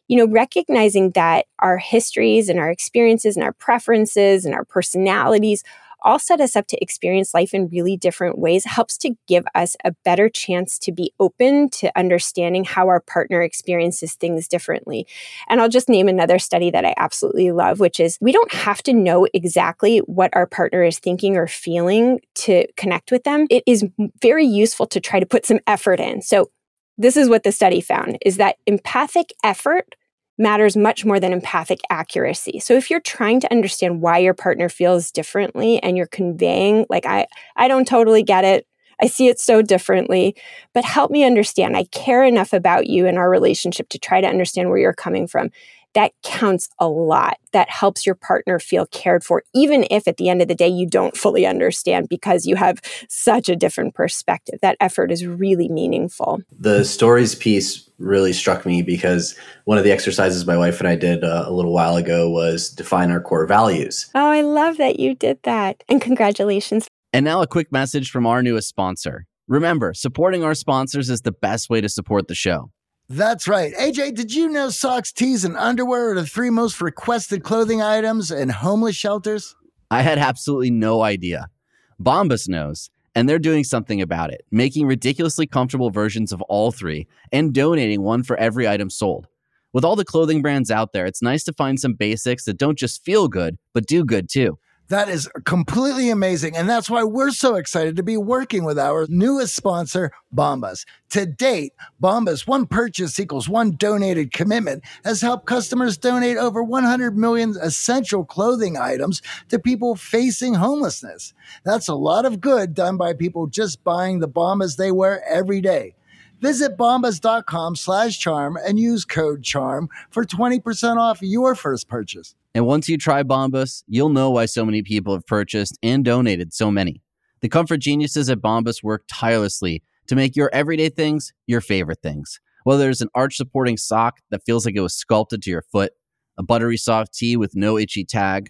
you know recognizing that our histories and our experiences and our preferences and our personalities all set us up to experience life in really different ways helps to give us a better chance to be open to understanding how our partner experiences things differently. And I'll just name another study that I absolutely love, which is we don't have to know exactly what our partner is thinking or feeling to connect with them. It is very useful to try to put some effort in. So this is what the study found is that empathic effort matters much more than empathic accuracy. So if you're trying to understand why your partner feels differently and you're conveying like I I don't totally get it. I see it so differently, but help me understand. I care enough about you and our relationship to try to understand where you're coming from that counts a lot. That helps your partner feel cared for, even if at the end of the day you don't fully understand because you have such a different perspective. That effort is really meaningful. The stories piece really struck me because one of the exercises my wife and I did uh, a little while ago was define our core values. Oh, I love that you did that. And congratulations. And now a quick message from our newest sponsor. Remember, supporting our sponsors is the best way to support the show. That's right. AJ, did you know socks, tees, and underwear are the three most requested clothing items in homeless shelters? I had absolutely no idea. Bombas knows, and they're doing something about it, making ridiculously comfortable versions of all three and donating one for every item sold. With all the clothing brands out there, it's nice to find some basics that don't just feel good, but do good too. That is completely amazing. And that's why we're so excited to be working with our newest sponsor, Bombas. To date, Bombas, one purchase equals one donated commitment, has helped customers donate over 100 million essential clothing items to people facing homelessness. That's a lot of good done by people just buying the Bombas they wear every day. Visit bombas.com slash charm and use code CHARM for 20% off your first purchase. And once you try Bombas, you'll know why so many people have purchased and donated so many. The comfort geniuses at Bombas work tirelessly to make your everyday things your favorite things. Whether it's an arch supporting sock that feels like it was sculpted to your foot, a buttery soft tee with no itchy tag,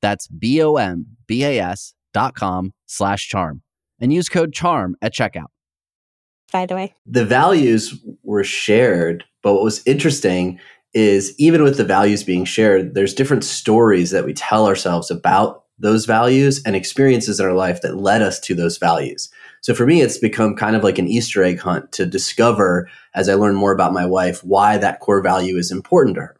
That's B-O-M-B-A-S dot com slash charm and use code CHARM at checkout. By the way, the values were shared, but what was interesting is even with the values being shared, there's different stories that we tell ourselves about those values and experiences in our life that led us to those values. So for me, it's become kind of like an Easter egg hunt to discover as I learn more about my wife why that core value is important to her.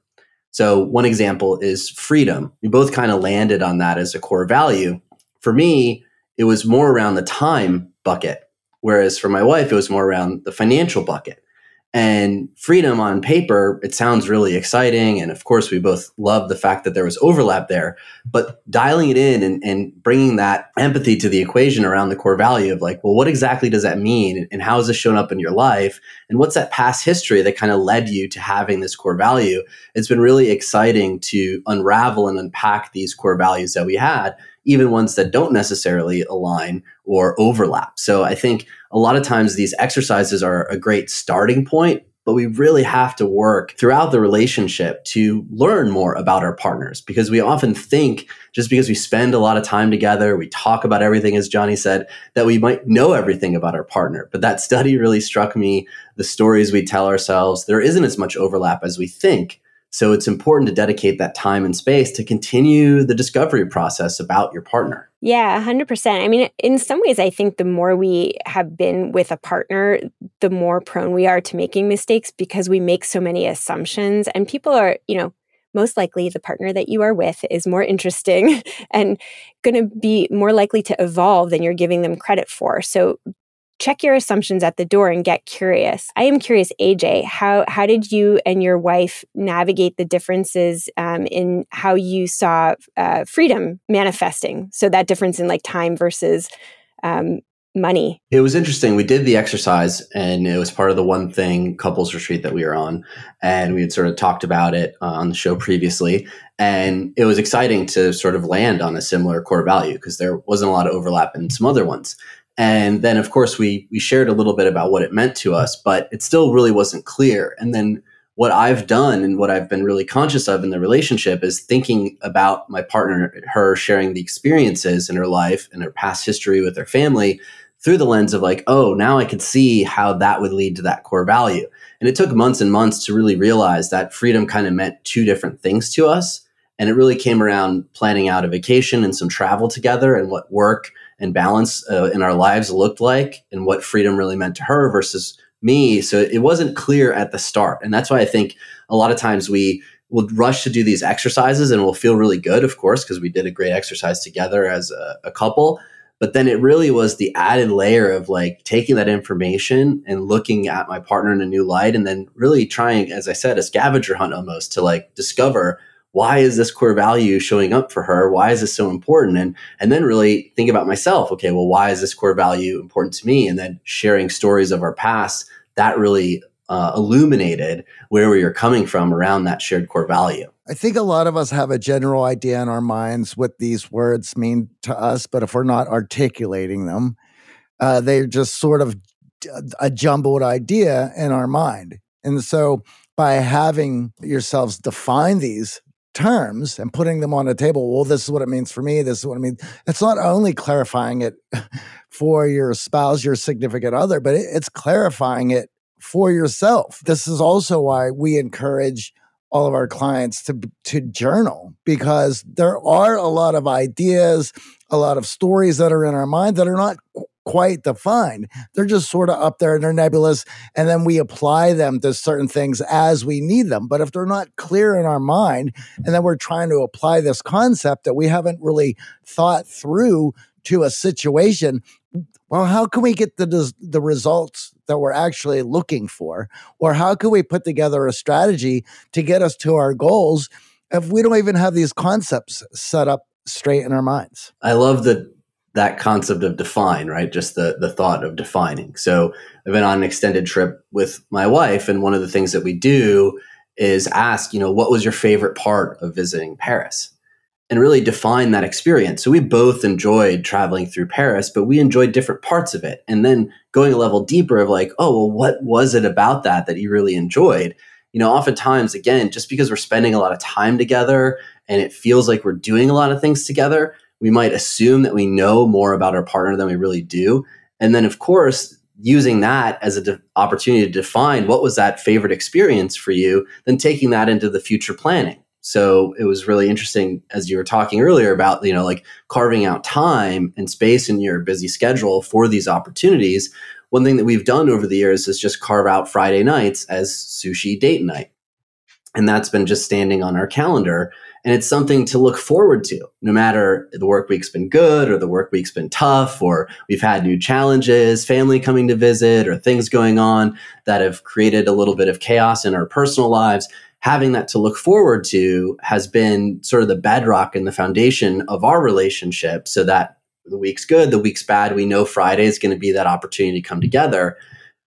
So one example is freedom. We both kind of landed on that as a core value. For me, it was more around the time bucket, whereas for my wife, it was more around the financial bucket. And freedom on paper, it sounds really exciting. And of course, we both love the fact that there was overlap there. But dialing it in and, and bringing that empathy to the equation around the core value of like, well, what exactly does that mean? And how has this shown up in your life? And what's that past history that kind of led you to having this core value? It's been really exciting to unravel and unpack these core values that we had even ones that don't necessarily align or overlap. So I think a lot of times these exercises are a great starting point, but we really have to work throughout the relationship to learn more about our partners because we often think just because we spend a lot of time together, we talk about everything, as Johnny said, that we might know everything about our partner. But that study really struck me the stories we tell ourselves, there isn't as much overlap as we think. So it's important to dedicate that time and space to continue the discovery process about your partner. Yeah, 100%. I mean, in some ways, I think the more we have been with a partner, the more prone we are to making mistakes because we make so many assumptions. And people are, you know, most likely the partner that you are with is more interesting and going to be more likely to evolve than you're giving them credit for. So check your assumptions at the door and get curious. I am curious, AJ, how how did you and your wife navigate the differences um, in how you saw uh, freedom manifesting? So that difference in like time versus um, money. It was interesting. We did the exercise, and it was part of the one thing couples retreat that we were on, and we had sort of talked about it uh, on the show previously. And it was exciting to sort of land on a similar core value because there wasn't a lot of overlap in some other ones. And then, of course, we we shared a little bit about what it meant to us, but it still really wasn't clear. And then what I've done and what I've been really conscious of in the relationship is thinking about my partner, her sharing the experiences in her life and her past history with her family through the lens of like, oh, now I could see how that would lead to that core value. And it took months and months to really realize that freedom kind of meant two different things to us. And it really came around planning out a vacation and some travel together and what work and balance uh, in our lives looked like and what freedom really meant to her versus me. So it wasn't clear at the start. And that's why I think a lot of times we we'll rush to do these exercises and we'll feel really good, of course, because we did a great exercise together as a, a couple. But then it really was the added layer of like taking that information and looking at my partner in a new light and then really trying, as I said, a scavenger hunt almost to like discover why is this core value showing up for her? Why is this so important? And and then really think about myself. Okay, well, why is this core value important to me? And then sharing stories of our past that really uh, illuminated where we are coming from around that shared core value. I think a lot of us have a general idea in our minds what these words mean to us, but if we're not articulating them, uh, they're just sort of a jumbled idea in our mind. And so by having yourselves define these terms and putting them on a table, well, this is what it means for me, this is what it means. It's not only clarifying it for your spouse, your significant other, but it's clarifying it for yourself. This is also why we encourage all of our clients to to journal because there are a lot of ideas, a lot of stories that are in our mind that are not quite defined. They're just sort of up there and they're nebulous and then we apply them to certain things as we need them. But if they're not clear in our mind and then we're trying to apply this concept that we haven't really thought through to a situation, well, how can we get the the results that we're actually looking for? Or how can we put together a strategy to get us to our goals if we don't even have these concepts set up straight in our minds? I love the that concept of define, right? Just the the thought of defining. So I've been on an extended trip with my wife, and one of the things that we do is ask, you know, what was your favorite part of visiting Paris? and really define that experience. So we both enjoyed traveling through Paris, but we enjoyed different parts of it. And then going a level deeper of like, oh, well, what was it about that that you really enjoyed? You know, oftentimes, again, just because we're spending a lot of time together and it feels like we're doing a lot of things together, we might assume that we know more about our partner than we really do. And then, of course, using that as an de- opportunity to define what was that favorite experience for you, then taking that into the future planning so it was really interesting as you were talking earlier about, you know, like carving out time and space in your busy schedule for these opportunities. One thing that we've done over the years is just carve out Friday nights as sushi date night. And that's been just standing on our calendar. And it's something to look forward to, no matter the work week's been good or the work week's been tough, or we've had new challenges, family coming to visit, or things going on that have created a little bit of chaos in our personal lives having that to look forward to has been sort of the bedrock and the foundation of our relationship so that the week's good, the week's bad. We know Friday is going to be that opportunity to come together.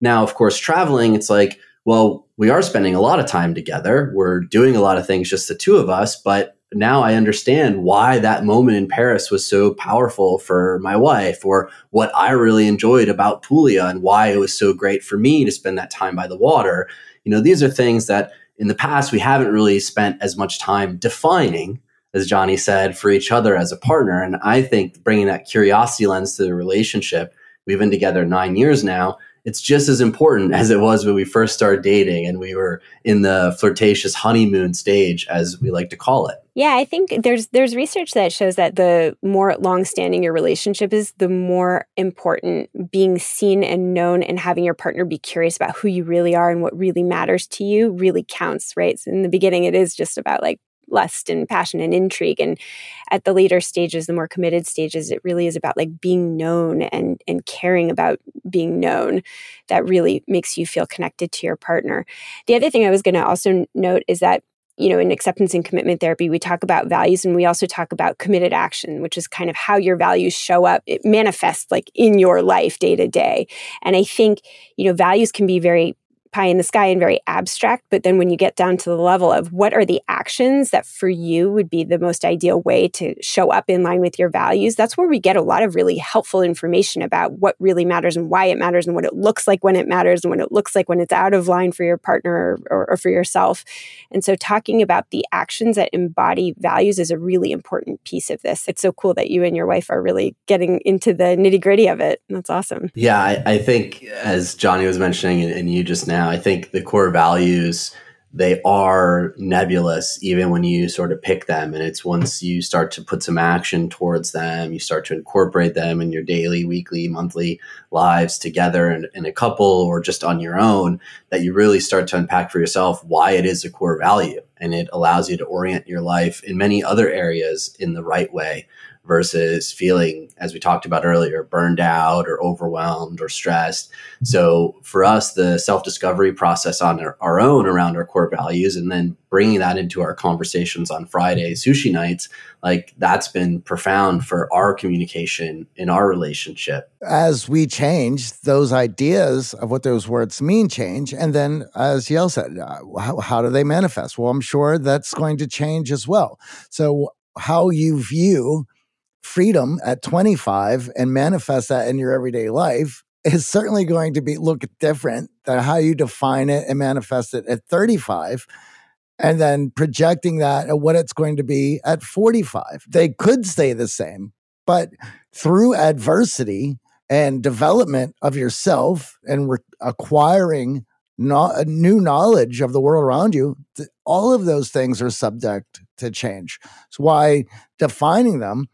Now, of course, traveling, it's like, well, we are spending a lot of time together. We're doing a lot of things, just the two of us. But now I understand why that moment in Paris was so powerful for my wife, or what I really enjoyed about Puglia and why it was so great for me to spend that time by the water. You know, these are things that in the past, we haven't really spent as much time defining, as Johnny said, for each other as a partner. And I think bringing that curiosity lens to the relationship, we've been together nine years now. It's just as important as it was when we first started dating and we were in the flirtatious honeymoon stage, as we like to call it. Yeah, I think there's there's research that shows that the more long-standing your relationship is, the more important being seen and known and having your partner be curious about who you really are and what really matters to you really counts, right? So in the beginning it is just about like lust and passion and intrigue and at the later stages the more committed stages it really is about like being known and and caring about being known that really makes you feel connected to your partner the other thing i was going to also note is that you know, in acceptance and commitment therapy, we talk about values and we also talk about committed action, which is kind of how your values show up. It manifests like in your life day to day. And I think, you know, values can be very pie in the sky and very abstract. But then when you get down to the level of what are the actions that for you would be the most ideal way to show up in line with your values, that's where we get a lot of really helpful information about what really matters and why it matters and what it looks like when it matters and what it looks like when it's out of line for your partner or, or for yourself. And so talking about the actions that embody values is a really important piece of this. It's so cool that you and your wife are really getting into the nitty gritty of it. That's awesome. Yeah, I, I think as Johnny was mentioning and, and you just now, now. I think the core values they are nebulous even when you sort of pick them and it's once you start to put some action towards them you start to incorporate them in your daily weekly monthly lives together in, in, a couple or just on your own that you really start to unpack for yourself why it is a core value and it allows you to orient your life in many other areas in the right way versus feeling, as we talked about earlier, burned out or overwhelmed or stressed. So for us, the self discovery process on our, our, own around our core values and then bringing that into our conversations on Friday, sushi nights, like that's been profound for our communication in our relationship. As we change, those ideas of what those words mean change. And then, as Yael said, uh, how, how do they manifest? Well, I'm sure that's going to change as well. So, how you view freedom at 25 and manifest that in your everyday life is certainly going to be look different than how you define it and manifest it at 35 and then projecting that at what it's going to be at 45 they could stay the same but through adversity and development of yourself and re- acquiring no- new knowledge of the world around you all of those things are subject to change. So why defining them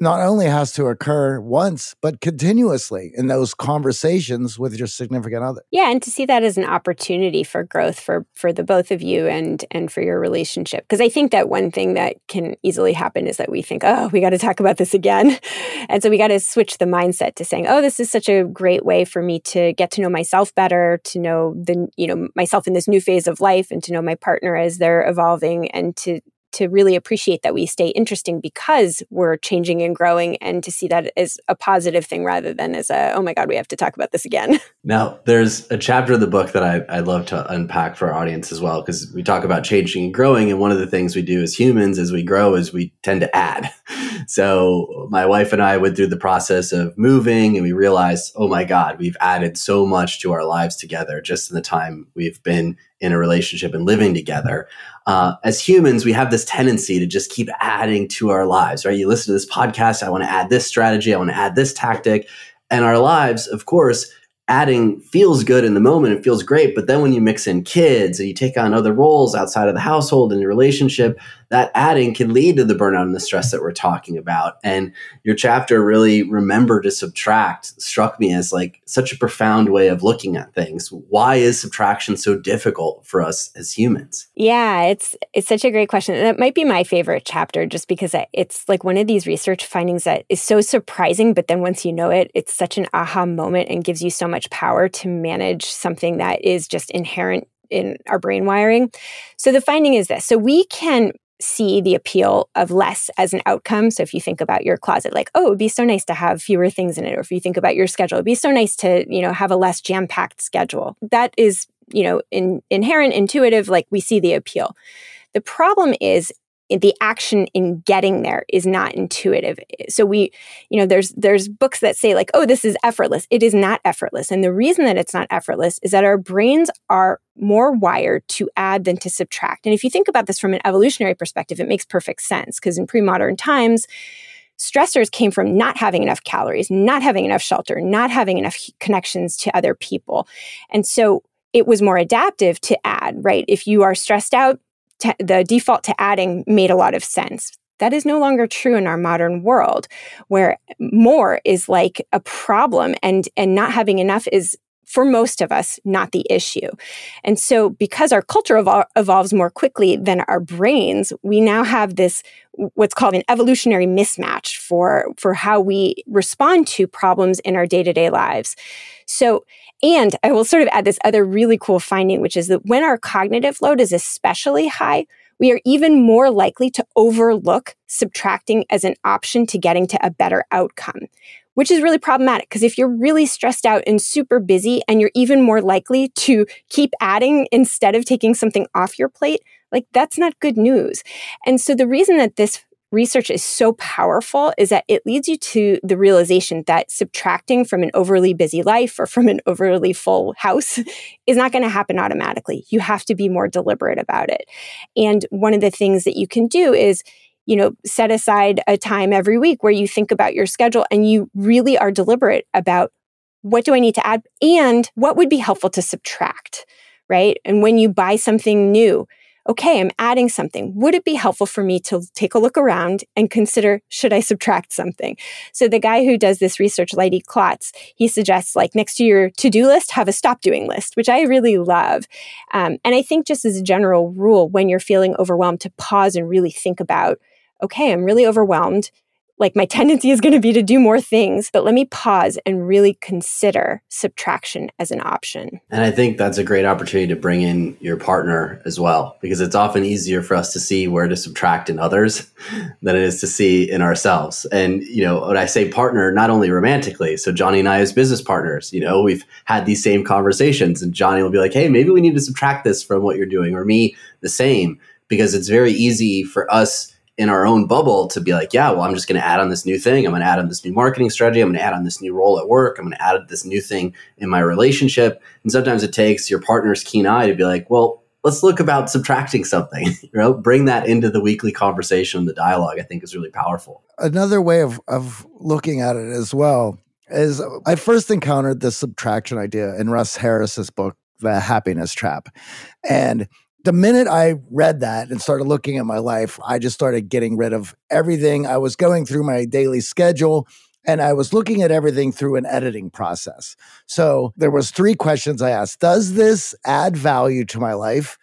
not only has to occur once, but continuously in those conversations with your significant other. Yeah, and to see that as an opportunity for growth for for the both of you and and for your relationship. Because I think that one thing that can easily happen is that we think, oh, we got to talk about this again. And so we got to switch the mindset to saying, oh, this is such a great way for me to get to know myself better, to know the, you know, myself in this new phase of life and to know my partner as they're evolving and to to really appreciate that we stay interesting because we're changing and growing and to see that as a positive thing rather than as a oh my god we have to talk about this again now there's a chapter of the book that i, I love to unpack for our audience as well because we talk about changing and growing and one of the things we do as humans as we grow is we tend to add so my wife and i went through the process of moving and we realized oh my god we've added so much to our lives together just in the time we've been in a relationship and living together. Uh, as humans, we have this tendency to just keep adding to our lives, right? You listen to this podcast, I want to add this strategy, I want to add this tactic. And our lives, of course, adding feels good in the moment, it feels great. But then when you mix in kids and you take on other roles outside of the household and your relationship, that adding can lead to the burnout and the stress that we're talking about. And your chapter really remember to subtract struck me as like such a profound way of looking at things. Why is subtraction so difficult for us as humans? Yeah, it's it's such a great question. That might be my favorite chapter just because it's like one of these research findings that is so surprising, but then once you know it, it's such an aha moment and gives you so much power to manage something that is just inherent in our brain wiring. So the finding is this. So we can see the appeal of less as an outcome. So if you think about your closet, like, oh, it'd be so nice to have fewer things in it. Or if you think about your schedule, it'd be so nice to, you know, have a less jam-packed schedule. That is, you know, in, inherent, intuitive, like we see the appeal. The problem is the action in getting there is not intuitive. So we you know there's there's books that say like oh this is effortless. It is not effortless. And the reason that it's not effortless is that our brains are more wired to add than to subtract. And if you think about this from an evolutionary perspective it makes perfect sense because in pre-modern times stressors came from not having enough calories not having enough shelter not having enough connections to other people. And so it was more adaptive to add right? If you are stressed out to, the default to adding made a lot of sense. That is no longer true in our modern world, where more is like a problem, and and not having enough is for most of us not the issue. And so, because our culture evol- evolves more quickly than our brains, we now have this what's called an evolutionary mismatch for for how we respond to problems in our day to day lives. So and I will sort of add this other really cool finding, which is that when our cognitive load is especially high, we are even more likely to overlook subtracting as an option to getting to a better outcome, which is really problematic because if you're really stressed out and super busy and you're even more likely to keep adding instead of taking something off your plate, like that's not good news. And so the reason that this research is so powerful is that it leads you to the realization that subtracting from an overly busy life or from an overly full house is not going to happen automatically. You have to be more deliberate about it. And one of the things that you can do is you know, set aside a time every week where you think about your schedule and you really are deliberate about what do I need to add and what would be helpful to subtract, right? And when you buy something new, okay, I'm adding something. Would it be helpful for me to take a look around and consider, should I subtract something? So the guy who does this research, Leidy Klotz, he suggests like next to your to-do list, have a stop doing list, which I really love. Um, and I think just as a general rule, when you're feeling overwhelmed to pause and really think about, okay, I'm really overwhelmed like my tendency is going to be to do more things, but let me pause and really consider subtraction as an option. And I think that's a great opportunity to bring in your partner as well, because it's often easier for us to see where to subtract in others than it is to see in ourselves. And, you know, when I say partner, not only romantically, so Johnny and I as business partners, you know, we've had these same conversations and Johnny will be like, hey, maybe we need to subtract this from what you're doing, or me the same, because it's very easy for us in our own bubble to be like, yeah, well, I'm just going to add on this new thing. I'm going to add on this new marketing strategy. I'm going to add on this new role at work. I'm going to add this new thing in my relationship. And sometimes it takes your partner's keen eye to be like, well, let's look about subtracting something. you know, bring that into the weekly conversation, the dialogue. I think is really powerful. Another way of of looking at it as well is I first encountered the subtraction idea in Russ Harris's book, The Happiness Trap, and the minute I read that and started looking at my life, I just started getting rid of everything. I was going through my daily schedule and I was looking at everything through an editing process. So there was three questions I asked. Does this add value to my life?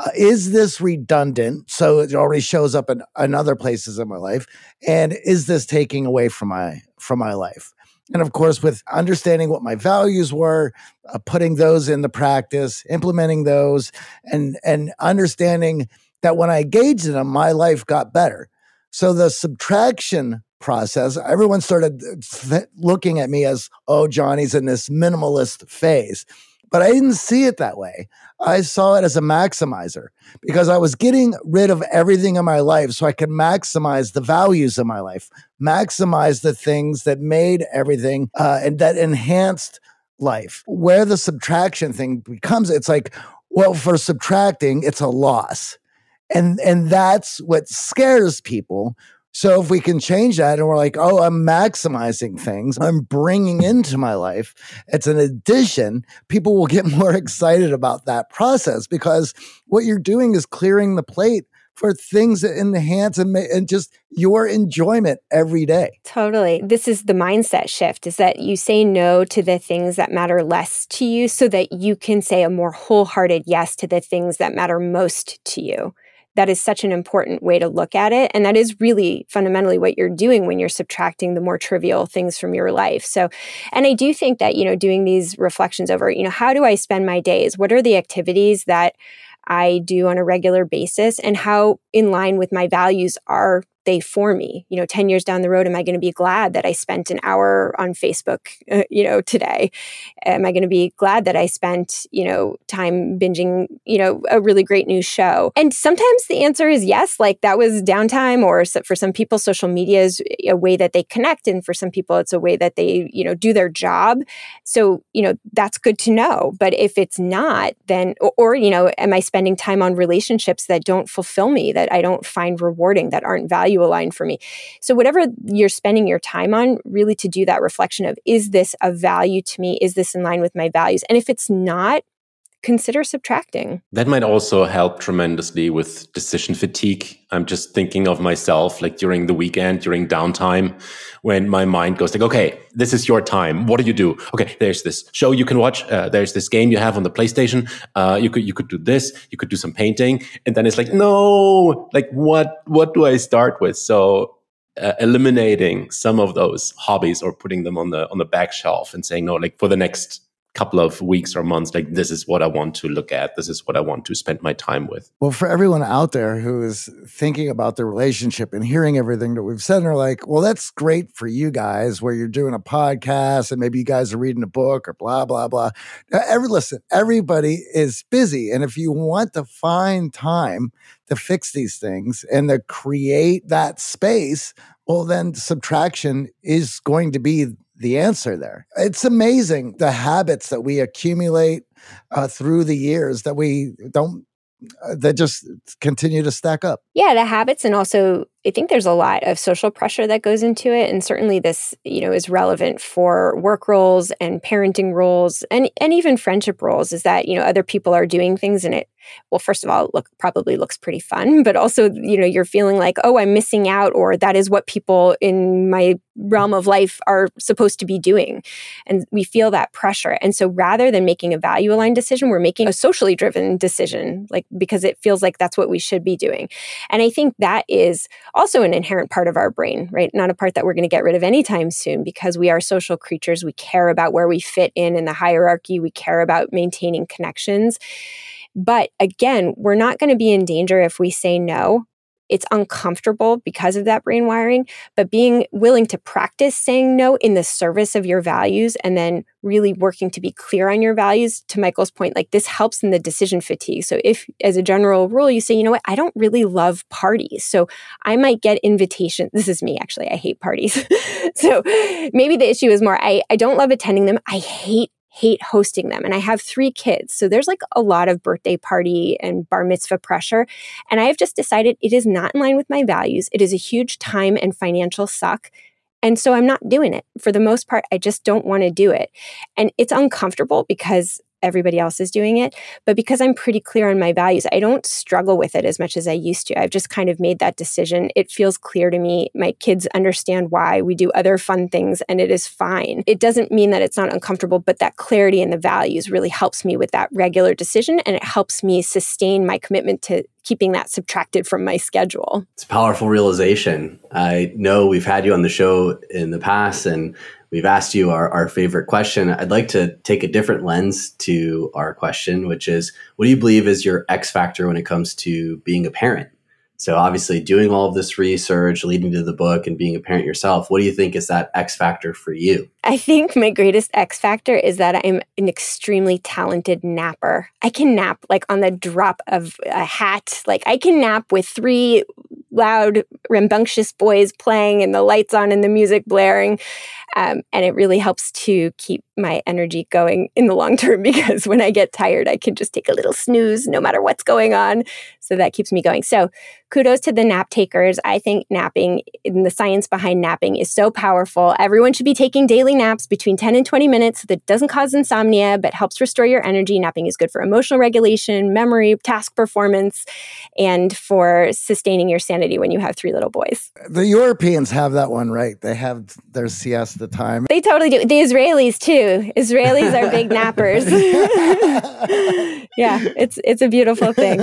Uh, is this redundant? So it already shows up in, in other places in my life. And is this taking away from my from my life? And of course, with understanding what my values were, uh, putting those into practice, implementing those, and and understanding that when I engaged in them, my life got better. So the subtraction process, everyone started th- looking at me as, oh, Johnny's in this minimalist phase. But I didn't see it that way. I saw it as a maximizer because I was getting rid of everything in my life so I could maximize the values of my life, maximize the things that made everything uh, and that enhanced life. Where the subtraction thing becomes, it's like, well, for subtracting, it's a loss. And, and that's what scares people so if we can change that and we're like, oh, I'm maximizing things, I'm bringing into my life, it's an addition, people will get more excited about that process because what you're doing is clearing the plate for things that enhance and, and just your enjoyment every day. Totally. This is the mindset shift is that you say no to the things that matter less to you so that you can say a more wholehearted yes to the things that matter most to you that is such an important way to look at it. And that is really fundamentally what you're doing when you're subtracting the more trivial things from your life. So, and I do think that, you know, doing these reflections over, you know, how do I spend my days? What are the activities that I do on a regular basis? And how in line with my values are they for me. You know 10 years down the road am i going to be glad that i spent an hour on facebook uh, you know today? Am i going to be glad that i spent you know time binging you know a really great new show? And sometimes the answer is yes like that was downtime or for some people social media is a way that they connect and for some people it's a way that they you know do their job. So you know that's good to know. But if it's not then or, or you know am i spending time on relationships that don't fulfill me that i don't find rewarding that aren't valuable value aligned for me. So, whatever you're spending your time on, really to do that reflection of is this a value to me? Is this in line with my values? And if it's not, consider subtracting. That might also help tremendously with decision fatigue. I'm just thinking of myself like during the weekend, during downtime, when my mind goes like, okay, this is your time. What do you do? Okay, there's this show you can watch. Uh, there's this game you have on the PlayStation. Uh, you could you could do this. You could do some painting, and then it's like, no, like what what do I start with? So uh, eliminating some of those hobbies or putting them on the on the back shelf and saying no like for the next couple of weeks or months like this is what i want to look at. This is what i want to spend my time with. Well for everyone out there who is thinking about the relationship and hearing everything that we've said and are like well that's great for you guys where you're doing a podcast and maybe you guys are reading a book or blah blah blah. Every listen everybody is busy and if you want to find time to fix these things and to create that space well then subtraction is going to be the answer there. It's amazing the habits that we accumulate uh, through the years that we don't uh, that just continue to stack up. Yeah, the habits and also I think there's a lot of social pressure that goes into it and certainly this, you know, is relevant for work roles and parenting roles and and even friendship roles is that, you know, other people are doing things and it well first of all look probably looks pretty fun but also you know you're feeling like oh i'm missing out or that is what people in my realm of life are supposed to be doing. And we feel that pressure. And so rather than making a value aligned decision we're making a socially driven decision like because it feels like that's what we should be doing. And i think that is also an inherent part of our brain right? Not a part that we're going to get rid of anytime soon because we are social creatures. We care about where we fit in in the hierarchy. We care about maintaining connections but again, we're not going to be in danger if we say no. It's uncomfortable because of that brain wiring, but being willing to practice saying no in the service of your values and then really working to be clear on your values, to Michael's point, like this helps in the decision fatigue. So, if as a general rule, you say, you know what, I don't really love parties. So, I might get invitations. This is me, actually. I hate parties. so, maybe the issue is more I, I don't love attending them. I hate hate hosting them. And I have three kids. So there's like a lot of birthday party and bar mitzvah pressure. And I have just decided it is not in line with my values. It is a huge time and financial suck. And so I'm not doing it. For the most part, I just don't want to do it. And it's uncomfortable because everybody else is doing it. But because I'm pretty clear on my values, I don't struggle with it as much as I used to. I've just kind of made that decision. It feels clear to me. My kids understand why we do other fun things and it is fine. It doesn't mean that it's not uncomfortable, but that clarity in the values really helps me with that regular decision and it helps me sustain my commitment to keeping that subtracted from my schedule. It's a powerful realization. I know we've had you on the show in the past and we've asked you our, our favorite question. I'd like to take a different lens to our question, which is what do you believe is your X factor when it comes to being a parent? So, obviously, doing all of this research, leading to the book, and being a parent yourself, what do you think is that X factor for you? I think my greatest X factor is that I'm an extremely talented napper. I can nap like on the drop of a hat. Like, I can nap with three loud, rambunctious boys playing and the lights on and the music blaring. Um, and it really helps to keep my energy going in the long term because when I get tired, I can just take a little snooze no matter what's going on. So that keeps me going. So kudos to the nap takers. I think napping and the science behind napping is so powerful. Everyone should be taking daily naps between 10 and 20 minutes that doesn't cause insomnia but helps restore your energy. Napping is good for emotional regulation, memory, task performance, and for sustaining your sanity when you have three little boys. The Europeans have that one right. They have their siesta time. They totally do. The Israelis too. Israelis are big nappers. yeah, it's it's a beautiful thing.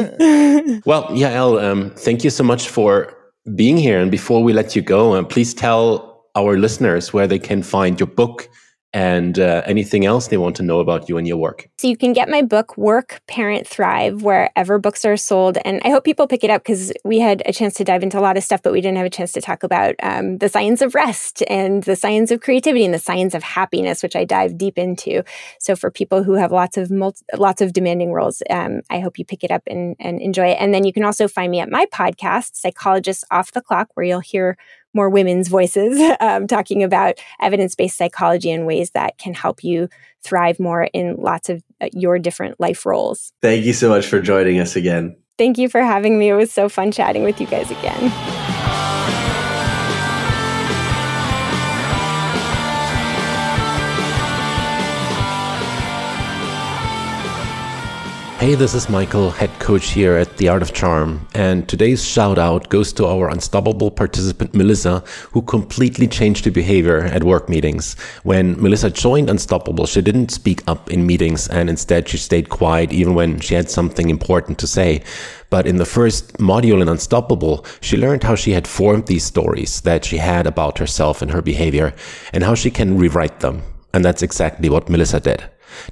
well, Yael, um, thank you so much for being here. And before we let you go, uh, please tell our listeners where they can find your book and uh, anything else they want to know about you and your work. So you can get my book, Work, Parent, Thrive, wherever books are sold. And I hope people pick it up because we had a chance to dive into a lot of stuff, but we didn't have a chance to talk about um, the science of rest and the science of creativity and the science of happiness, which I dive deep into. So for people who have lots of multi- lots of demanding roles, um, I hope you pick it up and, and enjoy it. And then you can also find me at my podcast, Psychologists Off the Clock, where you'll hear more women's voices um, talking about evidence based psychology and ways that can help you thrive more in lots of uh, your different life roles. Thank you so much for joining us again. Thank you for having me. It was so fun chatting with you guys again. Hey, this is Michael, head coach here at The Art of Charm, and today's shout out goes to our unstoppable participant Melissa, who completely changed her behavior at work meetings. When Melissa joined Unstoppable, she didn't speak up in meetings and instead she stayed quiet even when she had something important to say. But in the first module in Unstoppable, she learned how she had formed these stories that she had about herself and her behavior and how she can rewrite them. And that's exactly what Melissa did.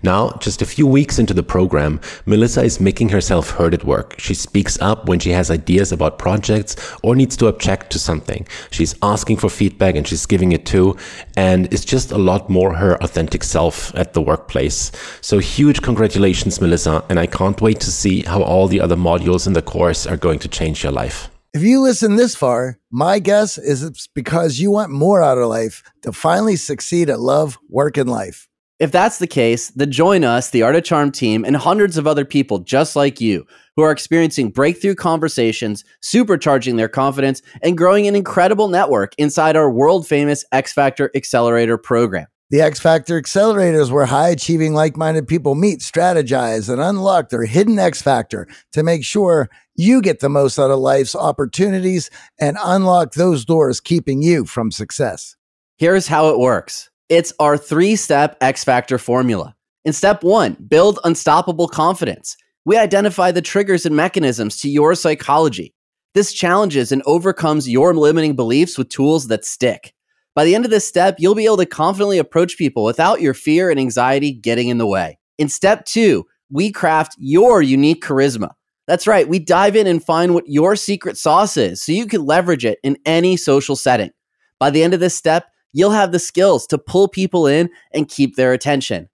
Now, just a few weeks into the program, Melissa is making herself heard at work. She speaks up when she has ideas about projects or needs to object to something. She's asking for feedback and she's giving it too. And it's just a lot more her authentic self at the workplace. So huge congratulations, Melissa. And I can't wait to see how all the other modules in the course are going to change your life. If you listen this far, my guess is it's because you want more out of life to finally succeed at love, work, and life. If that's the case, then join us, the Art of Charm team, and hundreds of other people just like you who are experiencing breakthrough conversations, supercharging their confidence, and growing an incredible network inside our world famous X Factor Accelerator program. The X Factor Accelerator is where high achieving, like minded people meet, strategize, and unlock their hidden X Factor to make sure you get the most out of life's opportunities and unlock those doors keeping you from success. Here's how it works it's our three step X Factor formula. In step one, build unstoppable confidence. We identify the triggers and mechanisms to your psychology. This challenges and overcomes your limiting beliefs with tools that stick. By the end of this step, you'll be able to confidently approach people without your fear and anxiety getting in the way. In step two, we craft your unique charisma. That's right, we dive in and find what your secret sauce is so you can leverage it in any social setting. By the end of this step, you'll have the skills to pull people in and keep their attention.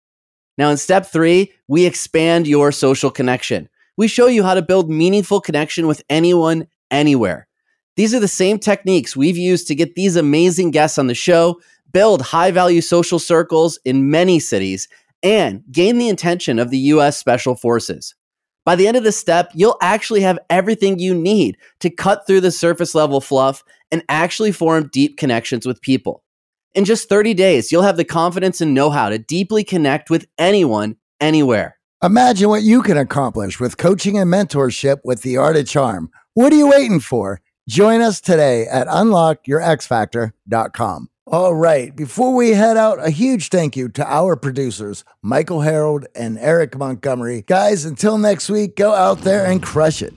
Now, in step three, we expand your social connection. We show you how to build meaningful connection with anyone, anywhere. These are the same techniques we've used to get these amazing guests on the show, build high value social circles in many cities, and gain the attention of the US Special Forces. By the end of this step, you'll actually have everything you need to cut through the surface level fluff and actually form deep connections with people. In just 30 days, you'll have the confidence and know how to deeply connect with anyone, anywhere. Imagine what you can accomplish with coaching and mentorship with the Art of Charm. What are you waiting for? Join us today at unlockyourxfactor.com. All right, before we head out, a huge thank you to our producers, Michael Harold and Eric Montgomery. Guys, until next week, go out there and crush it.